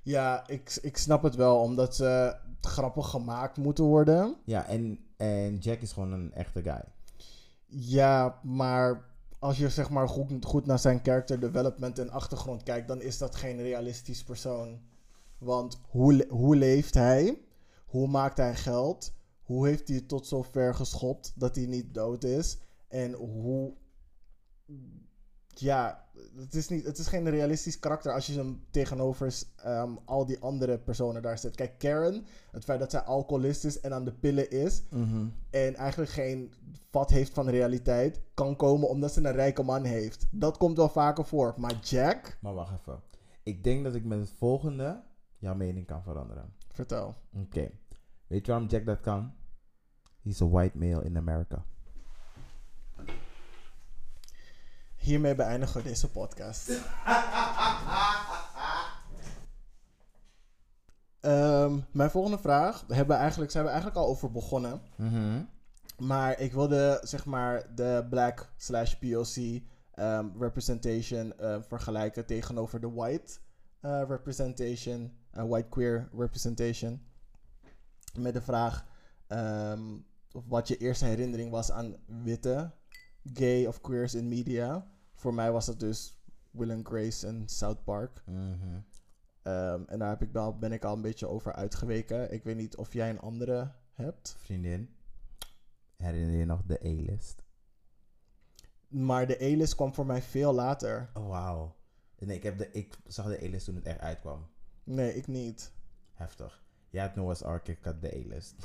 Ja, ik, ik snap het wel, omdat ze grappig gemaakt moeten worden. Ja, en, en Jack is gewoon een echte guy. Ja, maar als je zeg maar goed, goed naar zijn character development en achtergrond kijkt, dan is dat geen realistisch persoon. Want hoe, le- hoe leeft hij? Hoe maakt hij geld? Hoe heeft hij het tot zover geschopt dat hij niet dood is? En hoe. Ja, het is, niet, het is geen realistisch karakter als je hem tegenover ehm, al die andere personen daar zet. Kijk, Karen, het feit dat zij alcoholist is en aan de pillen is, en eigenlijk geen vat heeft van realiteit, kan komen omdat ze een rijke man heeft. Dat komt wel vaker voor. Maar Jack, Maar wacht even. Ik denk dat ik met het volgende jouw mening kan veranderen. vertel. Oké. Weet je waarom Jack dat kan? He's a white male in America. Hiermee beëindigen we deze podcast. Ehm, mijn volgende vraag, hebben eigenlijk, zijn we eigenlijk al over begonnen. Mhm. Maar ik wilde zeg maar de black slash POC ehm, representation eh, vergelijken tegenover de white eh, representation, eh, white queer representation. Met de vraag ehm, of wat je eerste herinnering was aan witte gay of queers in media. Voor mij was het dus Will and Grace en South Park. Mhm. Ehm, en daar heb ik wel, ben ik al een beetje over uitgeweken. Ik weet niet of jij een andere hebt. Vriendin, herinner je nog de A-list? Maar de A-list kwam voor mij veel later. Oh, wauw. Nee, ik, heb de, ik zag de A-list toen het echt uitkwam. Nee, ik niet. Heftig. Jij had Noah's Ark, ik had de A-list.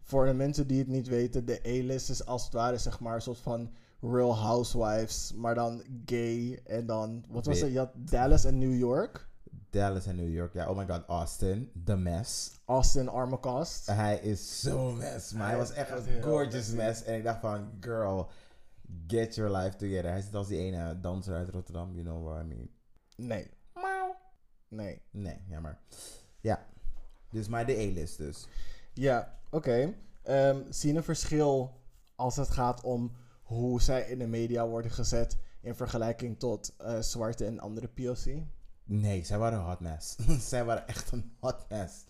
Voor de mensen die het niet weten, de A-list is als het ware zeg maar een soort van Real Housewives, maar dan gay en dan, wat was het? Je had Dallas en New York. Dallas en New York. Ja, oh my god, Austin. The mess. Austin Armacast. Hij is zo mess, maar hij Hij was echt een gorgeous mess. En ik dacht van, girl, get your life together. Hij zit als die ene danser uit Rotterdam, you know what I mean. Nee. Nee. Nee, jammer. Ja, dus maar de A-list dus. Ja, oké. Ehm, zie je een verschil als het gaat om hoe zij in de media worden gezet in vergelijking tot eh, zwarte en andere POC? Nee, zij waren een hot mess. zij waren echt een hot mess.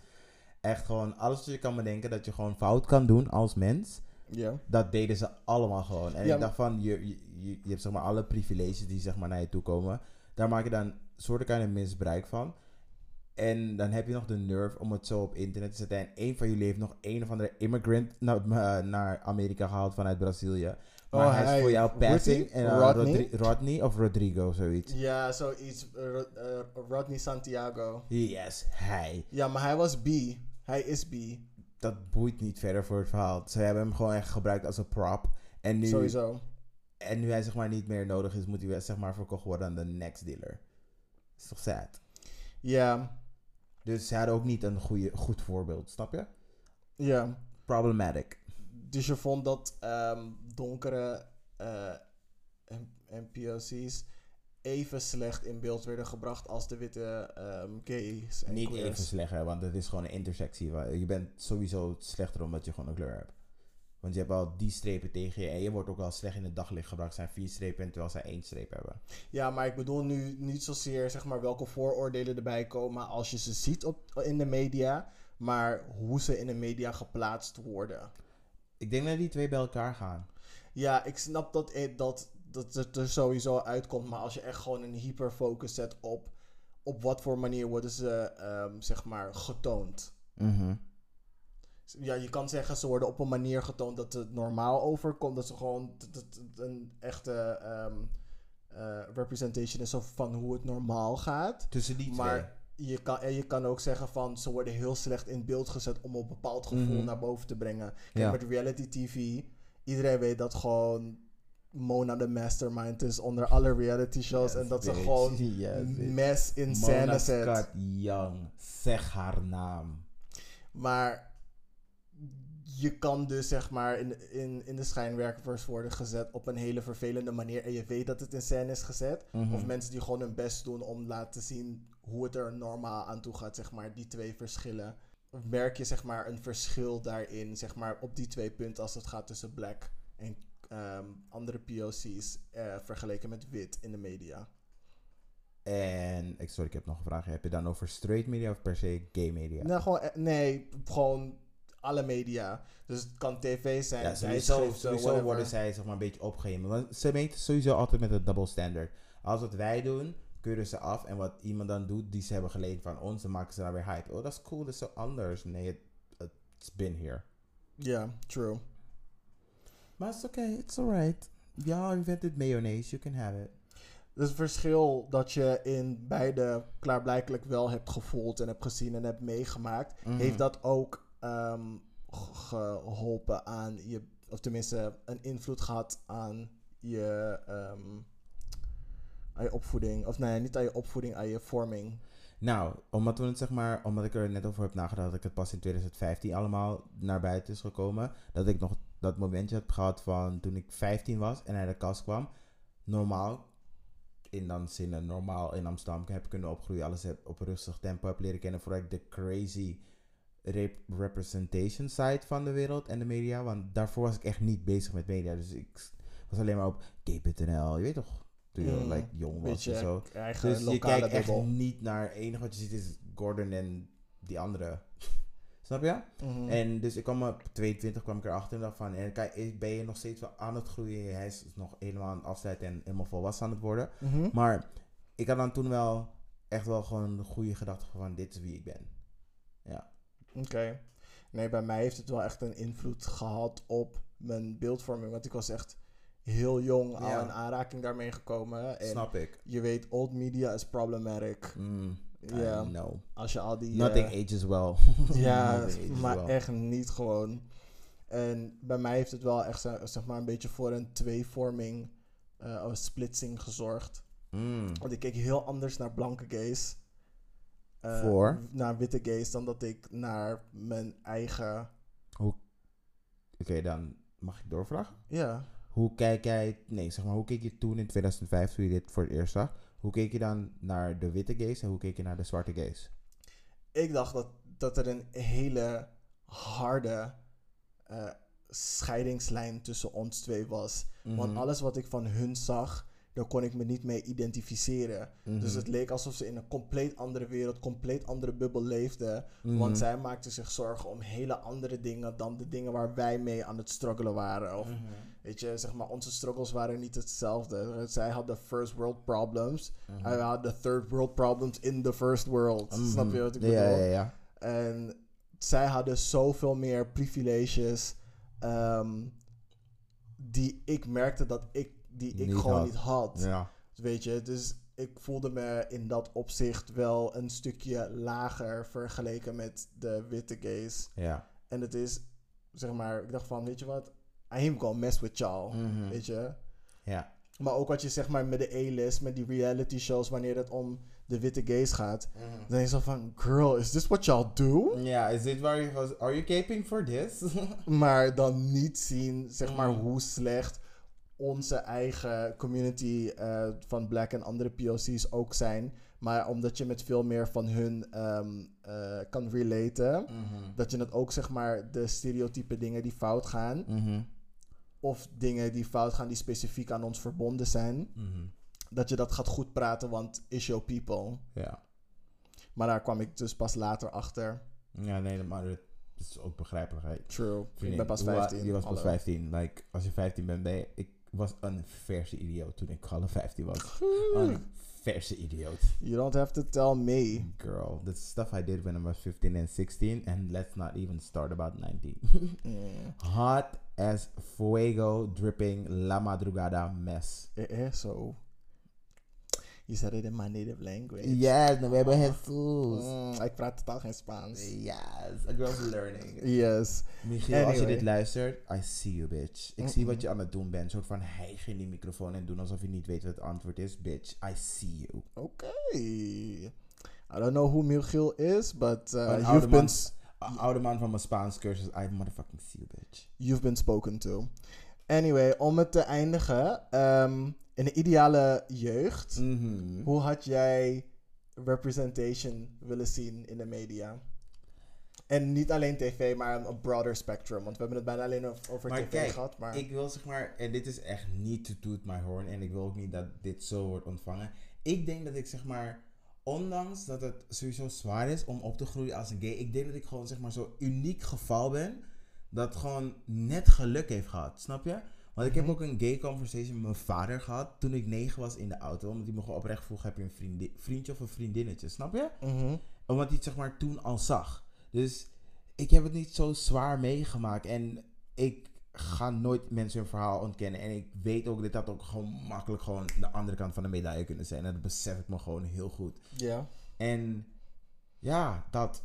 Echt gewoon alles wat je kan bedenken dat je gewoon fout kan doen als mens. Ja. Dat deden ze allemaal gewoon. En Ja, ik dacht van, je, je, je, je hebt zeg maar alle privileges die zeg maar naar je toe komen. Daar maak je dan soorten misbruik van. En dan heb je nog de nerve om het zo op internet te zetten. En een van jullie heeft nog een of andere immigrant naar, eh, naar Amerika gehaald vanuit Brazilië. Maar Oh, hij is hij- voor jou passing. En, eh, Rodney? Rodri- Rodney of Rodrigo, zoiets. Ja, zoiets. eh, Ro- eh, Rodney Santiago. Yes, hij. Ja, maar hij was B. Hij is B. Dat boeit niet verder voor het verhaal. Ze hebben hem gewoon echt gebruikt als een prop. En nu, Sowieso. en nu hij zeg maar niet meer nodig is, moet hij weer, zeg maar verkocht worden aan de next dealer. is toch sad? Ja. Dus ze hadden ook niet een goede, goed voorbeeld, snap je? Ja. Problematic. Dus je vond dat ehm, donkere eh, en, en POC's even slecht in beeld werden gebracht als de witte ehm, gays en Niet queers. even slecht, hè, want het is gewoon een intersectie. waar- Je bent sowieso slechter omdat je gewoon een kleur hebt. Want je hebt al die strepen tegen je en je wordt ook wel slecht in het daglicht gebracht. Zijn vier strepen terwijl zij één streep hebben. Ja, maar ik bedoel nu niet zozeer zeg maar, welke vooroordelen erbij komen als je ze ziet op, in de media, maar hoe ze in de media geplaatst worden. Ik denk dat die twee bij elkaar gaan. Ja, ik snap dat, het- dat, dat het er sowieso uitkomt, maar als je echt gewoon een hyperfocus zet op op wat voor manier worden ze ehm, zeg maar getoond. Mhm. Ja, je kan zeggen ze worden op een manier getoond dat het normaal overkomt, dat ze gewoon dat een echte ehm, eh, representation is van hoe het normaal gaat. Tussen die twee. Maar je kan, en je kan ook zeggen van ze worden heel slecht in beeld gezet om een bepaald gevoel Mhm. naar boven te brengen. Kijk, Ja. met reality TV, iedereen weet dat gewoon Mona de mastermind is onder alle reality shows. Yes, en dat ze gewoon Yes, mes in scène zet. Scott Young. Zeg haar naam. Maar je kan dus zeg maar in, in, in de schijnwerpers worden gezet op een hele vervelende manier. En je weet dat het in scène is gezet. Mhm. Of mensen die gewoon hun best doen om laten zien hoe het er normaal aan toe gaat, zeg maar, die twee verschillen. Merk je zeg maar een verschil daarin, zeg maar, op die twee punten als het gaat tussen black en ehm, andere POC's eh, vergeleken met wit in de media? En, ik, sorry, ik heb nog een vraag. Heb je dan over straight media of per se gay media? Nee, gewoon, eh, nee, gewoon alle media. Dus het kan tv zijn, Ja, sowieso, sowieso worden zij zeg maar een beetje opgehemeld. Want ze meten sowieso altijd met een double standard. Als wat wij doen, keuren ze af. En wat iemand dan doet, die ze hebben geleend van ons, dan maken ze daar weer hype. Oh, dat is cool, dat is zo anders. Nee, het it's been here. Ja, true. Maar it's okay, it's alright. Y'all invented mayonnaise, you can have it. Het verschil dat je in beide klaarblijkelijk wel hebt gevoeld en hebt gezien en hebt meegemaakt, Mhm. heeft dat ook ehm, ge- geholpen aan je, of tenminste een invloed gehad aan je, ehm, opvoeding. Of nee, niet aan je opvoeding, aan je vorming. Nou, omdat we het zeg maar, omdat ik er net over heb nagedacht dat ik het pas in 2015 allemaal naar buiten is gekomen, dat ik nog dat momentje heb gehad van toen ik 15 was en naar de kast kwam. Normaal, in dan zinnen normaal in Amsterdam heb kunnen opgroeien, alles heb op rustig tempo heb leren kennen voordat ik de crazy rep- representation side van de wereld en de media, want daarvoor was ik echt niet bezig met media, dus ik was alleen maar op gay.nl, je weet toch, toen je Mm, like, jong was en zo. Dus je kijkt echt bubbel. niet naar... Het enige wat je ziet is Gordon en die andere. Snap je? Mhm. En dus ik kwam op 22 kwam ik erachter en dacht van... En kijk, ik ben je nog steeds wel aan het groeien. Hij is nog helemaal aan het afsluiten en helemaal volwassen aan het worden. Mhm. Maar ik had dan toen wel echt wel gewoon de goede gedachte van... Dit is wie ik ben. Ja. Oké. Nee, bij mij heeft het wel echt een invloed gehad op mijn beeldvorming. Want ik was echt heel jong al Ja. in aanraking daarmee gekomen. En Snap ik. je weet, old media is problematic. Mm, Ja. Know. Als je al die... Nothing eh, ages well. ja, ages maar well. echt niet gewoon. En bij mij heeft het wel echt zeg maar een beetje voor een tweevorming, eh of splitsing gezorgd. Mm. Want ik keek heel anders naar blanke gays. eh, Voor? Naar witte gays dan dat ik naar mijn eigen... Oké, dan mag ik doorvragen? Ja. Hoe kijk jij, nee, zeg maar, hoe keek je toen in 2005 toen je dit voor het eerst zag? Hoe keek je dan naar de witte gays en hoe keek je naar de zwarte gays? Ik dacht dat, dat er een hele harde eh, scheidingslijn tussen ons twee was. Want Mhm. alles wat ik van hun zag, daar kon ik me niet mee identificeren. Mhm. Dus het leek alsof ze in een compleet andere wereld, compleet andere bubbel leefden. Mhm. Want zij maakten zich zorgen om hele andere dingen dan de dingen waar wij mee aan het struggelen waren. Of Mhm. weet je, zeg maar, onze struggles waren niet hetzelfde. Zij hadden first world problems. Mhm. Wij hadden third world problems in the first world. Mhm. Snap je wat ik bedoel? Ja, ja, ja. En zij hadden zoveel meer privileges. ehm, die ik merkte dat ik, die ik Niet gewoon had. niet had. Ja. Weet je, dus ik voelde me in dat opzicht wel een stukje lager vergeleken met de witte gays. Ja. En het is, zeg maar, ik dacht van, weet je wat? I ain't gonna mess with y'all. Mhm. Weet je? Ja. Maar ook wat je zeg maar met de A-list, met die reality shows, wanneer het om de witte gays gaat. Dan denk je zo van, girl, is this what y'all do? Ja, is dit waar je was? Are you caping for this? Maar dan niet zien, zeg maar, Mm. hoe slecht onze eigen community eh, van black en andere POC's ook zijn. Maar omdat je met veel meer van hun ehm, eh, kan relaten. Mhm. Dat je het ook, zeg maar, de stereotype dingen die fout gaan. Mhm. Of dingen die fout gaan die specifiek aan ons verbonden zijn. Mhm. Dat je dat gaat goed praten, want is your people. Ja. Maar daar kwam ik dus pas later achter. Ja, nee, maar het is ook begrijpelijk. hè. True. Ik ben pas hoe- 15. Je was pas hallo. 15. Like, als je 15 bent, ben je... Ik was een verse idioot toen ik alle 15 was. Een verse idioot. You don't have to tell me. Girl, the stuff I did when I was 15 and 16, and let's not even start about 19. Mm. Hot as fuego, dripping la madrugada mess. Eh, eh, so. You said it in my native language. Yes, we hebben Jesus. Mm, ik praat totaal geen Spaans. Yes, a girl's learning. Yes. Michiel, als je dit luistert, I see you, bitch. Ik zie wat je aan het doen bent. Soort van hijgen in die microfoon en doen alsof je niet weet wat het antwoord is. Bitch, I see you. Okay. I don't know who Michiel is, but uh, oude you've man. been... O- Oude man van mijn Spaans cursus. I motherfucking see you, bitch. You've been spoken to. Anyway, om het te eindigen. ehm, in de ideale jeugd, Mhm. hoe had jij representation willen zien in de media? En niet alleen tv, maar een broader spectrum. Want we hebben het bijna alleen over, over Maar tv kijk, gehad. Maar Ik wil zeg maar, en dit is echt niet to toot my horn, en ik wil ook niet dat dit zo wordt ontvangen. Ik denk dat ik zeg maar, ondanks dat het sowieso zwaar is om op te groeien als een gay, ik denk dat ik gewoon zeg maar zo'n uniek geval ben, dat gewoon net geluk heeft gehad, snap je? Want ik heb Mhm. ook een gay conversation met mijn vader gehad toen ik negen was in de auto, omdat hij me gewoon oprecht vroeg, heb je een vriendin, vriendje of een vriendinnetje, snap je? Mhm. Omdat hij het zeg maar toen al zag. Dus ik heb het niet zo zwaar meegemaakt. En ik ga nooit mensen hun verhaal ontkennen. En ik weet ook dat dat ook gewoon makkelijk gewoon de andere kant van de medaille kunnen zijn. En dat besef ik me gewoon heel goed. ja. En ja, dat.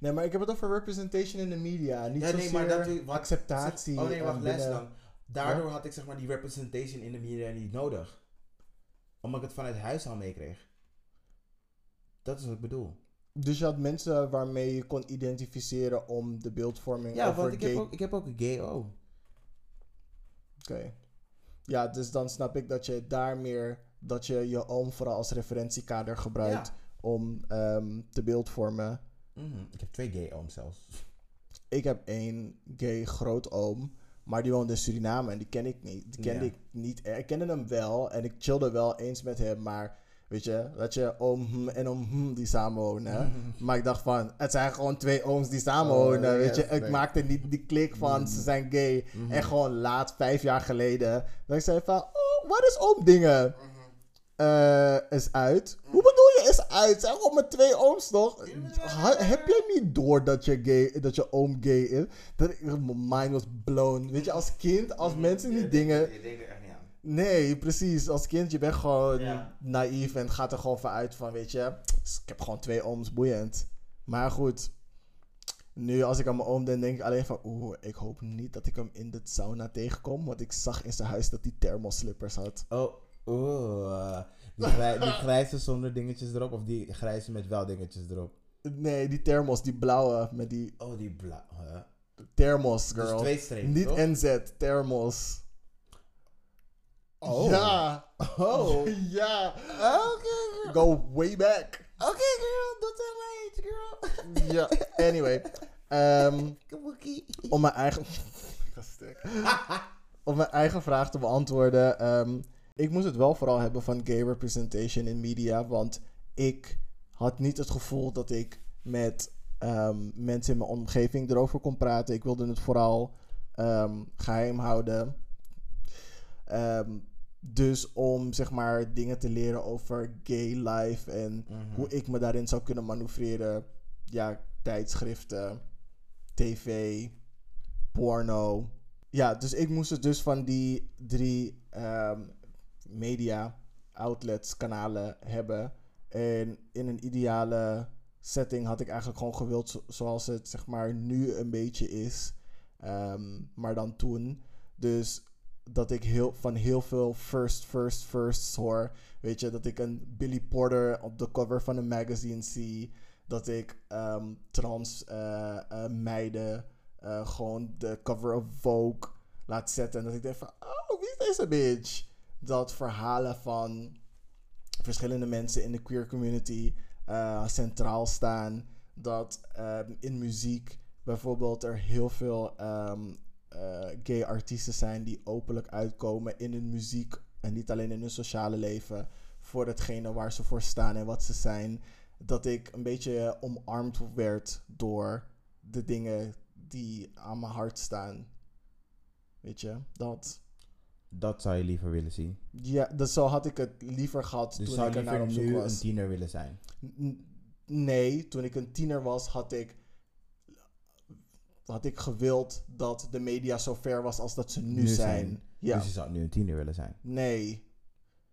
Nee, maar ik heb het over representation in de media. Niet Ja, nee, zozeer maar dat- wat- acceptatie. Oh nee, wacht, en les dan. Daardoor had ik zeg maar die representation in de media niet nodig. Omdat ik het vanuit huis al meekreeg. Dat is wat ik bedoel. Dus je had mensen waarmee je kon identificeren om de beeldvorming Ja, over want ik gay... heb, ook, ik heb ook een gay oom. Oké. Ja, dus dan snap ik dat je daar meer... Dat je je oom vooral als referentiekader gebruikt Ja. om ehm, te beeldvormen. Mhm, Ik heb twee gay ooms zelfs. Ik heb één gay grootoom, maar die woonde in Suriname en die ken ik niet. Die kende Ja. ik niet. Ik kende hem wel en ik chillde wel eens met hem, maar weet je, dat je oom hm en oom hm die samenwonen. Maar ik dacht van, het zijn gewoon twee ooms die samenwonen, Oh, weet je. Ik nee. maakte niet die klik van, ze zijn gay. Mhm. En gewoon laat, vijf jaar geleden, dat ik zei van, oh, wat is oom dingen? Eh, is uit. Hoe uit? Zijn gewoon met twee ooms toch? Ha- heb jij niet door dat je gay, dat je oom gay is? Dat ik, mijn mind was blown. Weet je, als kind, als mensen die dingen... Je denkt er echt niet aan. Nee, precies. Als kind, je bent gewoon Ja. naïef en gaat er gewoon vanuit van, weet je, ik heb gewoon twee ooms, boeiend. Maar goed, nu als ik aan mijn oom denk, denk ik alleen van, oeh, ik hoop niet dat ik hem in de sauna tegenkom, want ik zag in zijn huis dat hij thermoslippers had. Oh, oeh. Die, grij- die grijze zonder dingetjes erop of die grijze met wel dingetjes erop? Nee, die thermos, die blauwe met die Oh, die blauw. huh? thermos, Dus girl. twee strepen, niet toch? NZ, thermos. Oh. Ja. Oh. ja. Oké, girl. Go way back. Oké, girl. Don't tell my age, girl. ja, anyway. Ehm, Kabuki. om mijn eigen... Ik ga stuk. om mijn eigen vraag te beantwoorden. ehm, ik moest het wel vooral hebben van gay representation in media. Want ik had niet het gevoel dat ik met ehm, mensen in mijn omgeving erover kon praten. Ik wilde het vooral ehm, geheim houden. Ehm, dus om zeg maar dingen te leren over gay life en Mhm. hoe ik me daarin zou kunnen manoeuvreren. Ja, tijdschriften, tv, porno. Ja, dus ik moest het dus van die drie ehm, media outlets, kanalen hebben. En in een ideale setting had ik eigenlijk gewoon gewild zo- zoals het zeg maar nu een beetje is. Ehm, maar dan toen. Dus dat ik heel, van heel veel first, first, firsts hoor. Weet je, dat ik een Billy Porter op de cover van een magazine zie. Dat ik ehm, trans eh, meiden eh, gewoon de cover of Vogue laat zetten. En dat ik denk van, oh, wie is deze bitch? Dat verhalen van verschillende mensen in de queer community eh, centraal staan. Dat ehm, in muziek bijvoorbeeld er heel veel ehm, eh, gay artiesten zijn die openlijk uitkomen in hun muziek en niet alleen in hun sociale leven voor hetgene waar ze voor staan en wat ze zijn. Dat ik een beetje omarmd werd door de dingen die aan mijn hart staan. Weet je, dat. Dat zou je liever willen zien. Ja, dus zo had ik het liever gehad Dus toen zou ik er naar op zoek nu was. een tiener willen zijn. N- Nee, toen ik een tiener was, had ik, had ik gewild dat de media zo ver was als dat ze nu, Nu zijn. zijn. Ja, Dus je zou nu een tiener willen zijn. nee.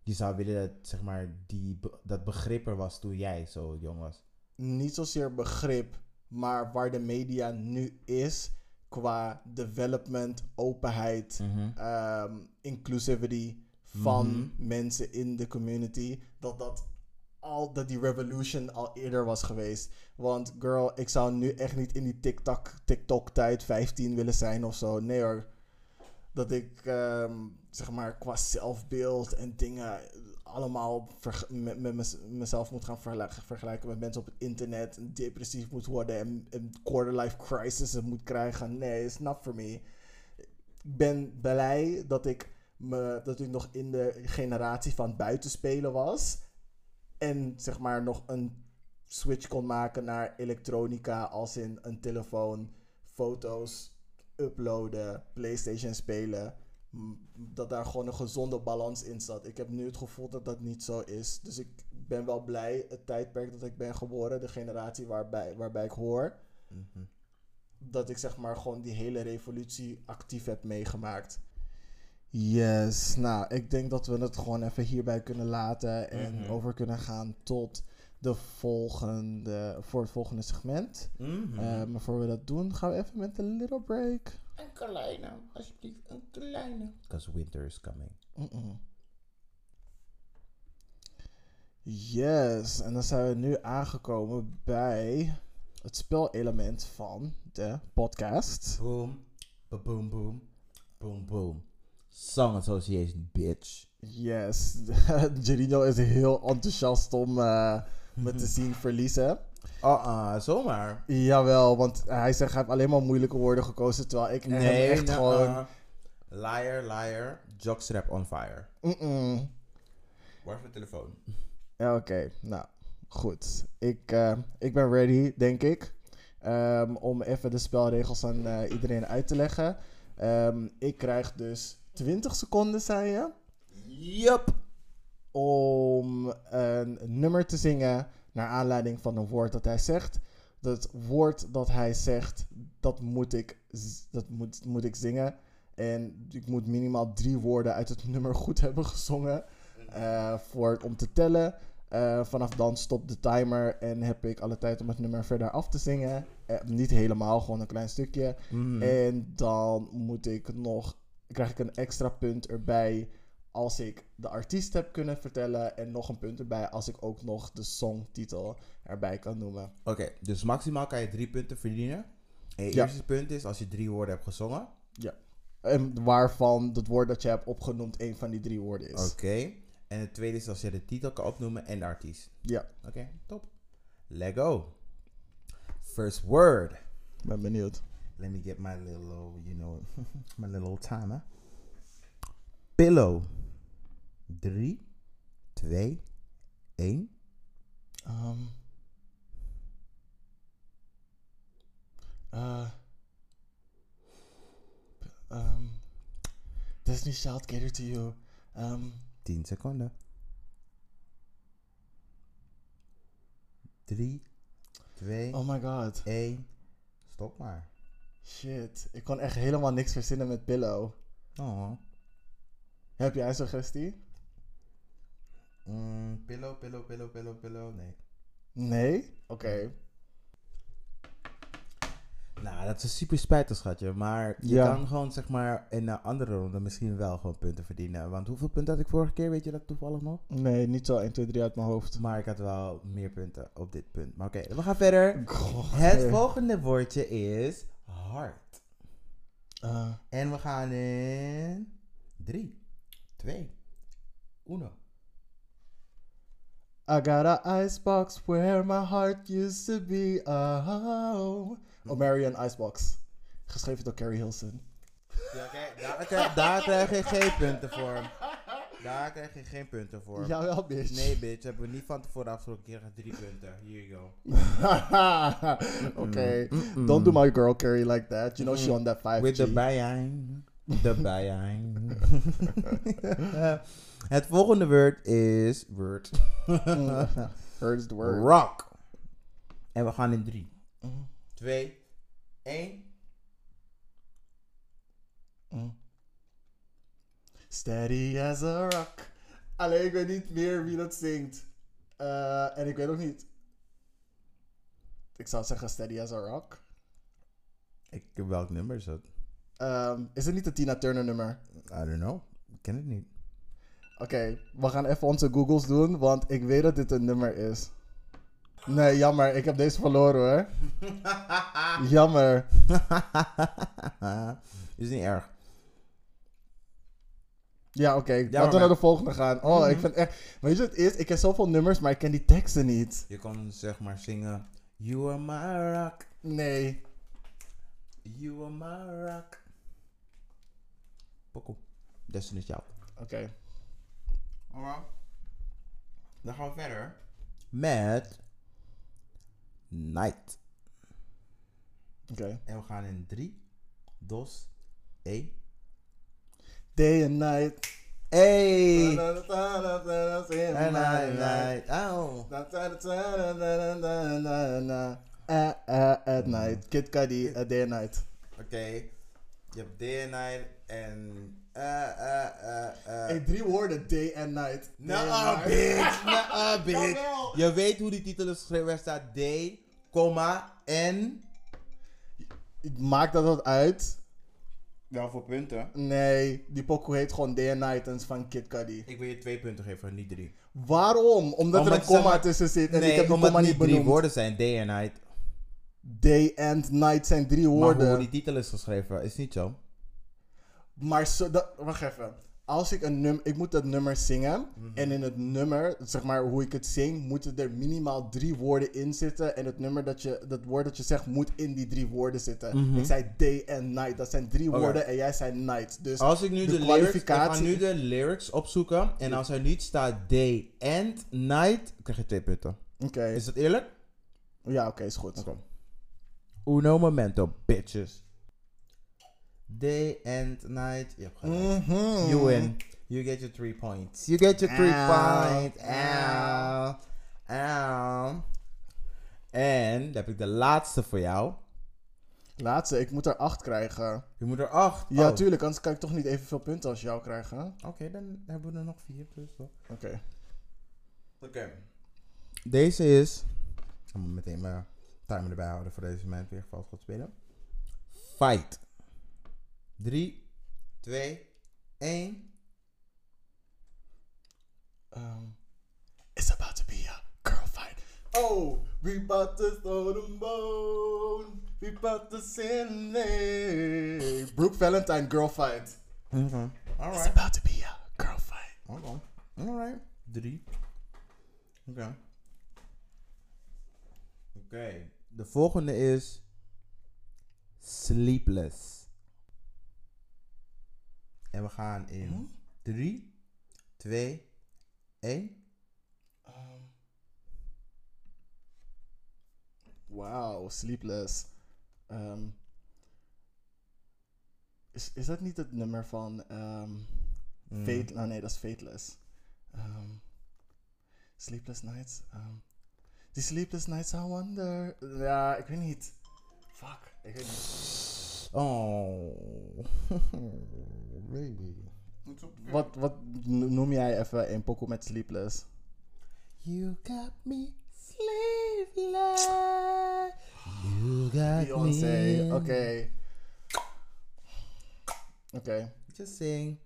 Je zou willen dat, zeg maar, die, dat begrip er was toen jij zo jong was. Niet zozeer begrip, maar waar de media nu is qua development, openheid, Mhm. ehm, inclusivity van Mhm. mensen in de community, dat dat al dat die revolution al eerder was geweest. Want girl, ik zou nu echt niet in die TikTok, TikTok tijd 15 willen zijn of zo. Nee hoor. Dat ik ehm, zeg maar qua zelfbeeld en dingen allemaal met, met mez- mezelf moet gaan vergelijken, met mensen op het internet. En depressief moet worden en een quarter life crisis moet krijgen. Nee, it's not for me. Ik ben blij dat ik, me, dat ik nog in de generatie van buitenspelen was. En zeg maar nog een switch kon maken naar elektronica, als in een telefoon, foto's uploaden, PlayStation spelen. Dat daar gewoon een gezonde balans in zat. Ik heb nu het gevoel dat dat niet zo is. Dus ik ben wel blij, het tijdperk dat ik ben geboren, de generatie waarbij, waarbij ik hoor, Mhm. dat ik zeg maar gewoon die hele revolutie actief heb meegemaakt. Yes, nou, ik denk dat we het gewoon even hierbij kunnen laten en Mhm. over kunnen gaan tot de volgende, voor het volgende segment. Mhm. Eh, maar voor we dat doen, gaan we even met een little break. Een kleine, alsjeblieft, een kleine. Because winter is coming. Yes, en dan zijn we nu aangekomen bij het spelelement van de podcast. Boom, ba boom, boom, boom, boom. Song Association, bitch. Yes, Gerino is heel enthousiast om eh, me te zien verliezen. Uh-uh, zomaar. Jawel, want hij zegt hij heeft alleen maar moeilijke woorden gekozen, terwijl ik hem echt nou, gewoon... uh, Liar, liar, jockstrap on fire. Mm-mm. Waar is mijn telefoon? Ja, Oké, nou goed. Ik, eh, ik ben ready, denk ik. Ehm, om even de spelregels aan eh, iedereen uit te leggen. Ehm, ik krijg dus 20 seconden, zei je, Yup. Om een nummer te zingen naar aanleiding van een woord dat hij zegt. Dat woord dat hij zegt, dat moet ik, dat moet, moet ik zingen. En ik moet minimaal drie woorden uit het nummer goed hebben gezongen eh, voor, om te tellen. Eh, vanaf dan stopt de timer en heb ik alle tijd om het nummer verder af te zingen. Eh, niet helemaal, gewoon een klein stukje. Mhm. En dan moet ik nog, krijg ik een extra punt erbij als ik de artiest heb kunnen vertellen. En nog een punt erbij als ik ook nog de songtitel erbij kan noemen. Oké, dus maximaal kan je drie punten verdienen. En je Ja. eerste punt is als je drie woorden hebt gezongen. En waarvan het woord dat je hebt opgenoemd een van die drie woorden is. Oké. En het tweede is als je de titel kan opnoemen en de artiest. Ja, Oké, top. Let go. First word. ik ben benieuwd. Let me get my little, you know, my little timer. Pillow. 3, 2, 1. Ehm eh, ehm, Destiny Child cater to you. Ehm 10 seconden. 3, 2, oh my god. 1. Stop maar. Shit. Ik kon echt helemaal niks verzinnen met Pillow. Oh. Heb jij een suggestie? Mm, pillow, pillow, pillow, pillow, pillow. Nee. Nee? Oké. Nou, dat is super spijtig, schatje. Maar je Ja. kan gewoon, zeg maar, in een andere ronde misschien wel gewoon punten verdienen. Want hoeveel punten had ik vorige keer? Weet je dat toevallig nog? Nee, niet zo 1, 2, 3 uit mijn hoofd. Maar ik had wel meer punten op dit punt. Maar oké, we gaan verder. Goh, Het nee. volgende woordje is hart. Eh, En we gaan in 3, 2, 1. I got a icebox where my heart used to be. Oh. Oh, Marion Icebox. Geschreven door Carrie Hilson. Ja, kijk, daar, krijg- daar krijg je geen punten voor. Daar krijg je geen punten voor. Jawel, bitch. Nee, bitch, hebben we niet van tevoren afgesproken. Je krijgt drie punten. Here you go. okay. Mm-mm. Don't do my girl Carrie like that. You know she on that 5G. With the bijijn. De bijijn. Het volgende woord is word. Heard the word. Rock. En we gaan in 3, Mm, 2, 1. mm. Steady as a rock. Alleen ik weet niet meer wie dat zingt. Eh, en ik weet ook niet. Ik zou zeggen Steady as a rock. Ik, welk nummer is dat? Ehm, is het niet een Tina Turner nummer? I don't know. Ik ken het niet. Oké, we gaan even onze Googles doen, want ik weet dat dit een nummer is. Nee, jammer. Ik heb deze verloren hoor. Jammer. is niet erg. Ja, oké. maar Laten we naar maar- de volgende gaan. Oh, ik vind echt... Weet je wat het is? Ik ken zoveel nummers, maar ik ken die teksten niet. Je kan zeg maar zingen. You are my rock. Nee. You are my rock. Pokoe. Destiny's Child. Oké. Alright. Dan gaan we verder. Met Night. Oké. En we gaan in 3, 2, 1. Day and night. Hey! Oh. Uh, uh, at night. Kid Cudi, a day and night. Oké. Je hebt day and night en... eh eh eh eh Hey, drie woorden, day and night. Day and Nah, bitch. Nah, bitch. Jawel. Je weet hoe die titel is geschreven. Er staat D, comma, en... Maakt dat wat uit? Wel voor punten. Nee, die pokoe heet gewoon Day and Night en is van Kid Cudi. Ik wil je twee punten geven, niet drie. Waarom? Omdat, er een zeg komma tussen zit en nee, ik heb die omdat komma het niet niet drie benoemd. woorden zijn. Day and night. Day and night zijn drie Maar woorden. hoe die titel is geschreven, is niet zo. Maar zo, dat, wacht even. Als ik een nummer, ik moet dat nummer zingen. Mhm. En in het nummer, zeg maar hoe ik het zing, moeten er minimaal drie woorden in zitten. En het nummer dat je, dat woord dat je zegt, moet in die drie woorden zitten. Mhm. Ik zei day and night. Dat zijn drie woorden en jij zei night. Dus Als ik nu de de, lyrics, ik ga nu de lyrics opzoeken. En als er niet staat day and night, krijg je twee punten. oké. Is dat eerlijk? Ja, oké, is goed. Uno momento, bitches. Day and night. Je hebt gelijk. Mhm. You win. You get your three points. You get your three points. Ow. Ow. En dan heb ik de laatste voor jou. Laatste, ik moet er acht krijgen. Je moet er acht. Ja, Oh. tuurlijk, anders kan ik toch niet evenveel punten als jou krijgen. Oké, dan hebben we er nog vier. Dus. Oké. Oké. Deze is. Ik moet meteen mijn timer erbij houden voor deze moment weer vals gaat spelen. Fight. 3, 2, 1. Um, it's about to be a girl fight. Oh, we about to throw them bone. We about to send. Brooke Valentine, girl fight. Oké. It's Alright. about to be a girl fight. Oké. Alright. 3. Oké. Oké. De volgende is. Sleepless. En we gaan in 3, 2, 1. Um, wow, sleepless. Um, is, is dat niet het nummer van um, Fate? Nou nee, dat is Fateless. Um, sleepless Nights. Um, die Sleepless Nights, I wonder. Ja, ik weet niet. Fuck, ik weet niet. Oh. Baby. Wat, wat noem jij even een pokoe met Sleepless? You got me sleepless. You got Beyoncé, me. oké. Oké. Just saying.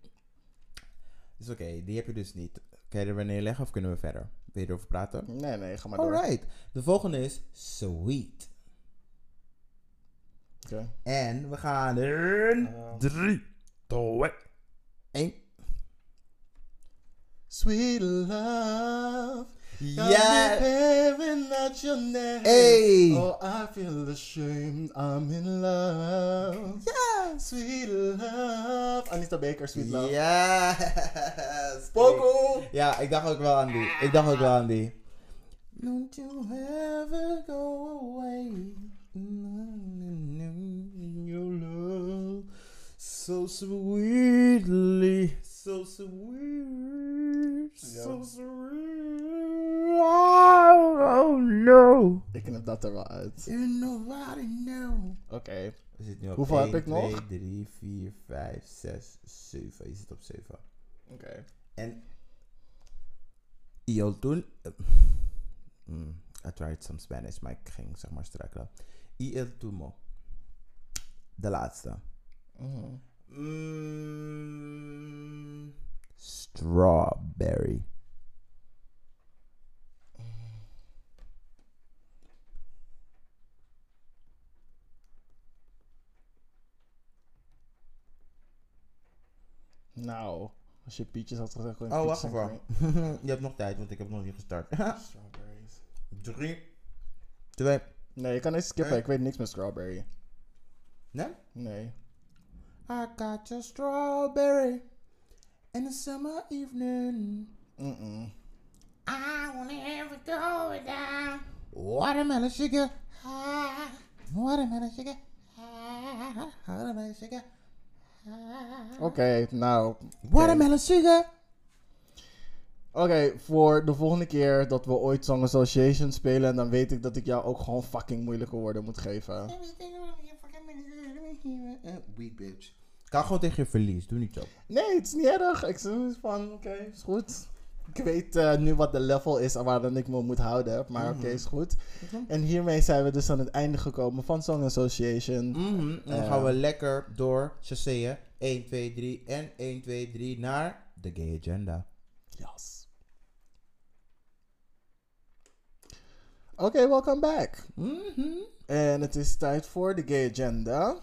Is oké, die heb je dus niet. Kan je er weer neerleggen of kunnen we verder? Wil je erover praten? Nee, nee, ga maar door. Alright. De volgende is Sweet. Oké. En we gaan in Ehm. 3, 2, 1. Sweet love. Ja! Hearing at your name. Hey! Oh, I feel ashamed. I'm in love. Ja! Sweet love. Ah, Anita Baker, Sweet love. Yes! Poco! Ja, ik dacht ook wel aan die. Ik dacht ook wel aan die. Don't you ever go away. Mm-hmm. Your love so sweetly, so sweet, Ja. sweet. Oh, no. Ik knip dat er wel uit. You nobody know. Oké. We zitten nu op Hoeveel 1, heb ik 2, nog? 3, 4, 5, 6, 7. Je zit op 7. Oké. En yo toen. Mm, I tried some Spanish, maar ik ging zeg maar struikelen. Y el tumo. De laatste. Mhm. Mm, Strawberry. Nou, als je peaches had gezegd... gewoon Oh, wacht even. je hebt nog tijd, want ik heb nog niet gestart. Strawberries. Drie, twee, Nee, je kan eens skippen. Ik weet niks met strawberry. nee? Nee. I got your strawberry in the summer evening. Mm-mm. I wanna have it going down. Watermelon sugar high. Watermelon sugar high. Watermelon sugar high. Oké, nou. Watermelon sugar. Oké, voor de volgende keer dat we ooit Song Association spelen, dan weet ik dat ik jou ook gewoon fucking moeilijke woorden moet geven. Weak bitch. Ga gewoon tegen je verlies, doe niet zo. Nee, het is niet erg. Ik zeg van, oké, is goed. Ik weet eh, nu wat de level is waarin ik me moet houden, maar oké, is goed. En hiermee zijn we dus aan het einde gekomen van Song Association. Mhm, en dan Eh. gaan we lekker door chasseën. 1, 2, 3 en 1, 2, 3 naar de Gay Agenda. Yes. Oké, welcome back. Mhm. En het is tijd voor de Gay Agenda.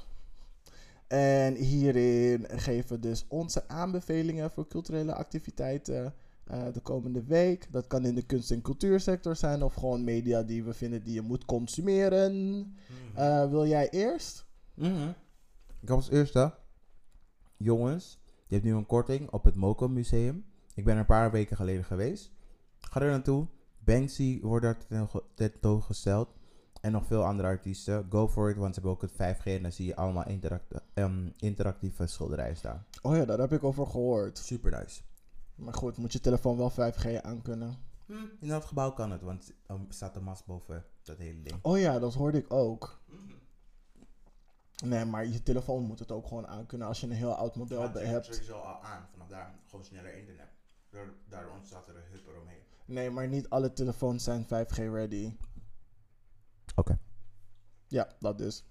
En hierin geven we dus onze aanbevelingen voor culturele activiteiten eh, de komende week. Dat kan in de kunst- en cultuursector zijn of gewoon media die we vinden die je moet consumeren. Eh, wil jij eerst? Mhm. Ik heb als eerste, jongens, je hebt nu een korting op het Moco Museum. Ik ben er een paar weken geleden geweest. Ga er naartoe. Banksy wordt daar ten- tentoongesteld. En nog veel andere artiesten. Go for it, want ze hebben ook het 5G. En dan zie je allemaal interact- ehm, interactieve schilderijen staan. Oh ja, daar heb ik over gehoord. Super nice. Maar goed, moet je telefoon wel 5G aankunnen. Hm, in dat gebouw kan het, want er staat een mast boven dat hele ding. Oh ja, dat hoorde ik ook. Nee, maar je telefoon moet het ook gewoon aankunnen als je een heel oud model be- hebt. sowieso al aan. Vanaf daar gewoon sneller internet. Daardoor ontstaat er een hub eromheen. Nee, maar niet alle telefoons zijn 5G ready. Oké. Ja, dat dus.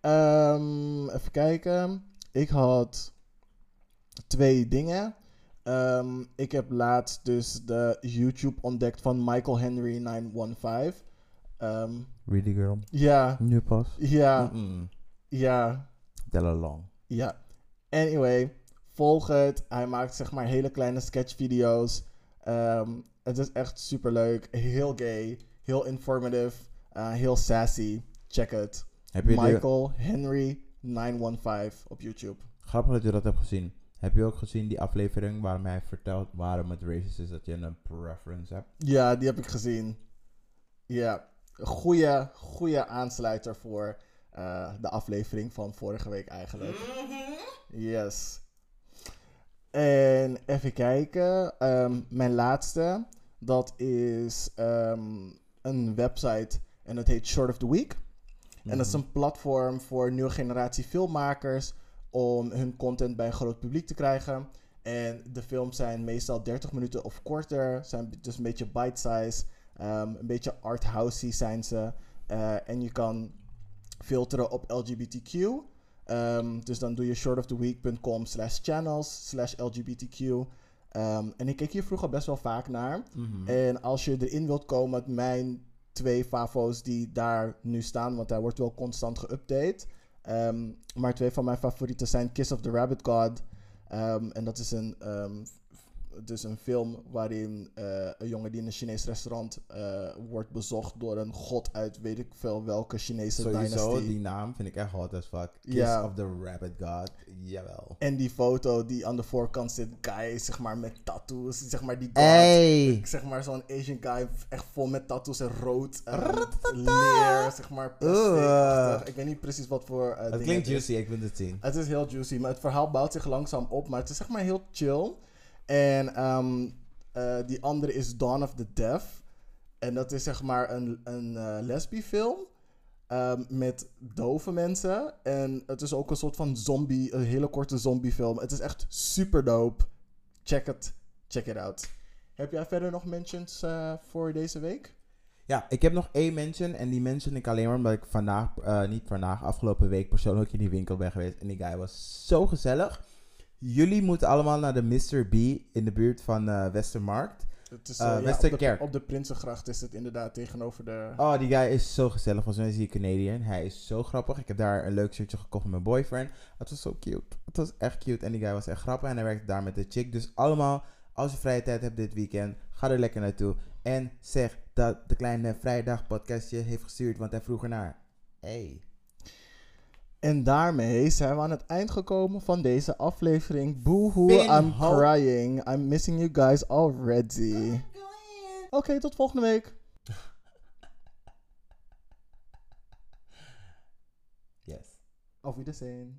Ehm, even kijken. Ik had twee dingen. Ehm, ik heb laatst dus de YouTube ontdekt van Michael Henry 915. Ehm, Really girl? ja, Nu pas? ja, Mm-mm. ja, Tell along. ja. Anyway, volg het. Hij maakt zeg maar hele kleine sketchvideo's. Ehm, het is echt super leuk. Heel gay. Heel informative. Eh, heel sassy. Check het. Heb je de, Michael Henry 915 op YouTube. grappig dat je dat hebt gezien. Heb je ook gezien die aflevering waarom hij vertelt waarom het racist is dat je een preference hebt? Ja, die heb ik gezien. Ja, goede, goede aansluiter voor eh, de aflevering van vorige week eigenlijk. Yes. En even kijken. ehm, mijn laatste. Dat is ehm, een website. En dat heet Short of the Week. En dat is een platform voor nieuwe generatie filmmakers. Om hun content bij een groot publiek te krijgen. En de films zijn meestal 30 minuten of korter. Zijn dus een beetje bite-size. ehm, een beetje arthousey zijn ze. Eh, en je kan filteren op LGBTQ. Ehm, dus dan doe je shortoftheweek.com slash channels slash LGBTQ. Ehm, en ik keek hier vroeger best wel vaak naar. Mhm. En als je erin wilt komen met mijn twee favo's die daar nu staan, want hij wordt wel constant geüpdate. Ehm, maar twee van mijn favorieten zijn Kiss of the Rabbit God. Ehm, en dat is een, ehm, dus een film waarin eh, een jongen die in een Chinees restaurant eh, wordt bezocht door een god uit weet ik veel welke Chinese Sowieso, dynastie. die naam vind ik echt hot as fuck. Kiss Ja. of the Rabbit God. Jawel. En die foto die aan de voorkant zit, guy, zeg maar, met tattoos. Zeg maar, die god. Hey! Zeg maar, zo'n Asian guy, echt vol met tattoos en rood leer, zeg maar, plastic Ik weet niet precies wat voor eh Het klinkt juicy, ik vind het zien. Het is heel juicy, maar het verhaal bouwt zich langzaam op. Maar het is zeg maar heel chill. En ehm, eh, die andere is Dawn of the Deaf. En dat is zeg maar een, een eh lesbiefilm. ehm, met dove mensen. En het is ook een soort van zombie, een hele korte zombiefilm. Het is echt super dope. Check het. Check it out. Heb jij verder nog mentions eh, voor deze week? Ja, ik heb nog één mention. En die mention ik alleen maar omdat ik vandaag, niet vandaag, afgelopen week persoonlijk in die winkel ben geweest. En die guy was zo gezellig. Jullie moeten allemaal naar de Mr. B in de buurt van eh, Westermarkt. Het is, Eh, eh, ja, op, Westerkerk. de, op de Prinsengracht is het inderdaad tegenover de... Oh, die guy is zo gezellig. Volgens mij is hij Canadian. Hij is zo grappig. Ik heb daar een leuk shirtje gekocht met mijn boyfriend. Het was zo cute. Het was echt cute. En die guy was echt grappig. En hij werkte daar met de chick. Dus allemaal, als je vrije tijd hebt dit weekend, ga er lekker naartoe. En zeg dat de kleine vrijdag podcastje heeft gestuurd. Want hij vroeg ernaar. Hey. En daarmee zijn we aan het eind gekomen van deze aflevering. Boohoo, I'm crying. I'm missing you guys already. Oké, tot volgende week. Yes. Auf Wiedersehen.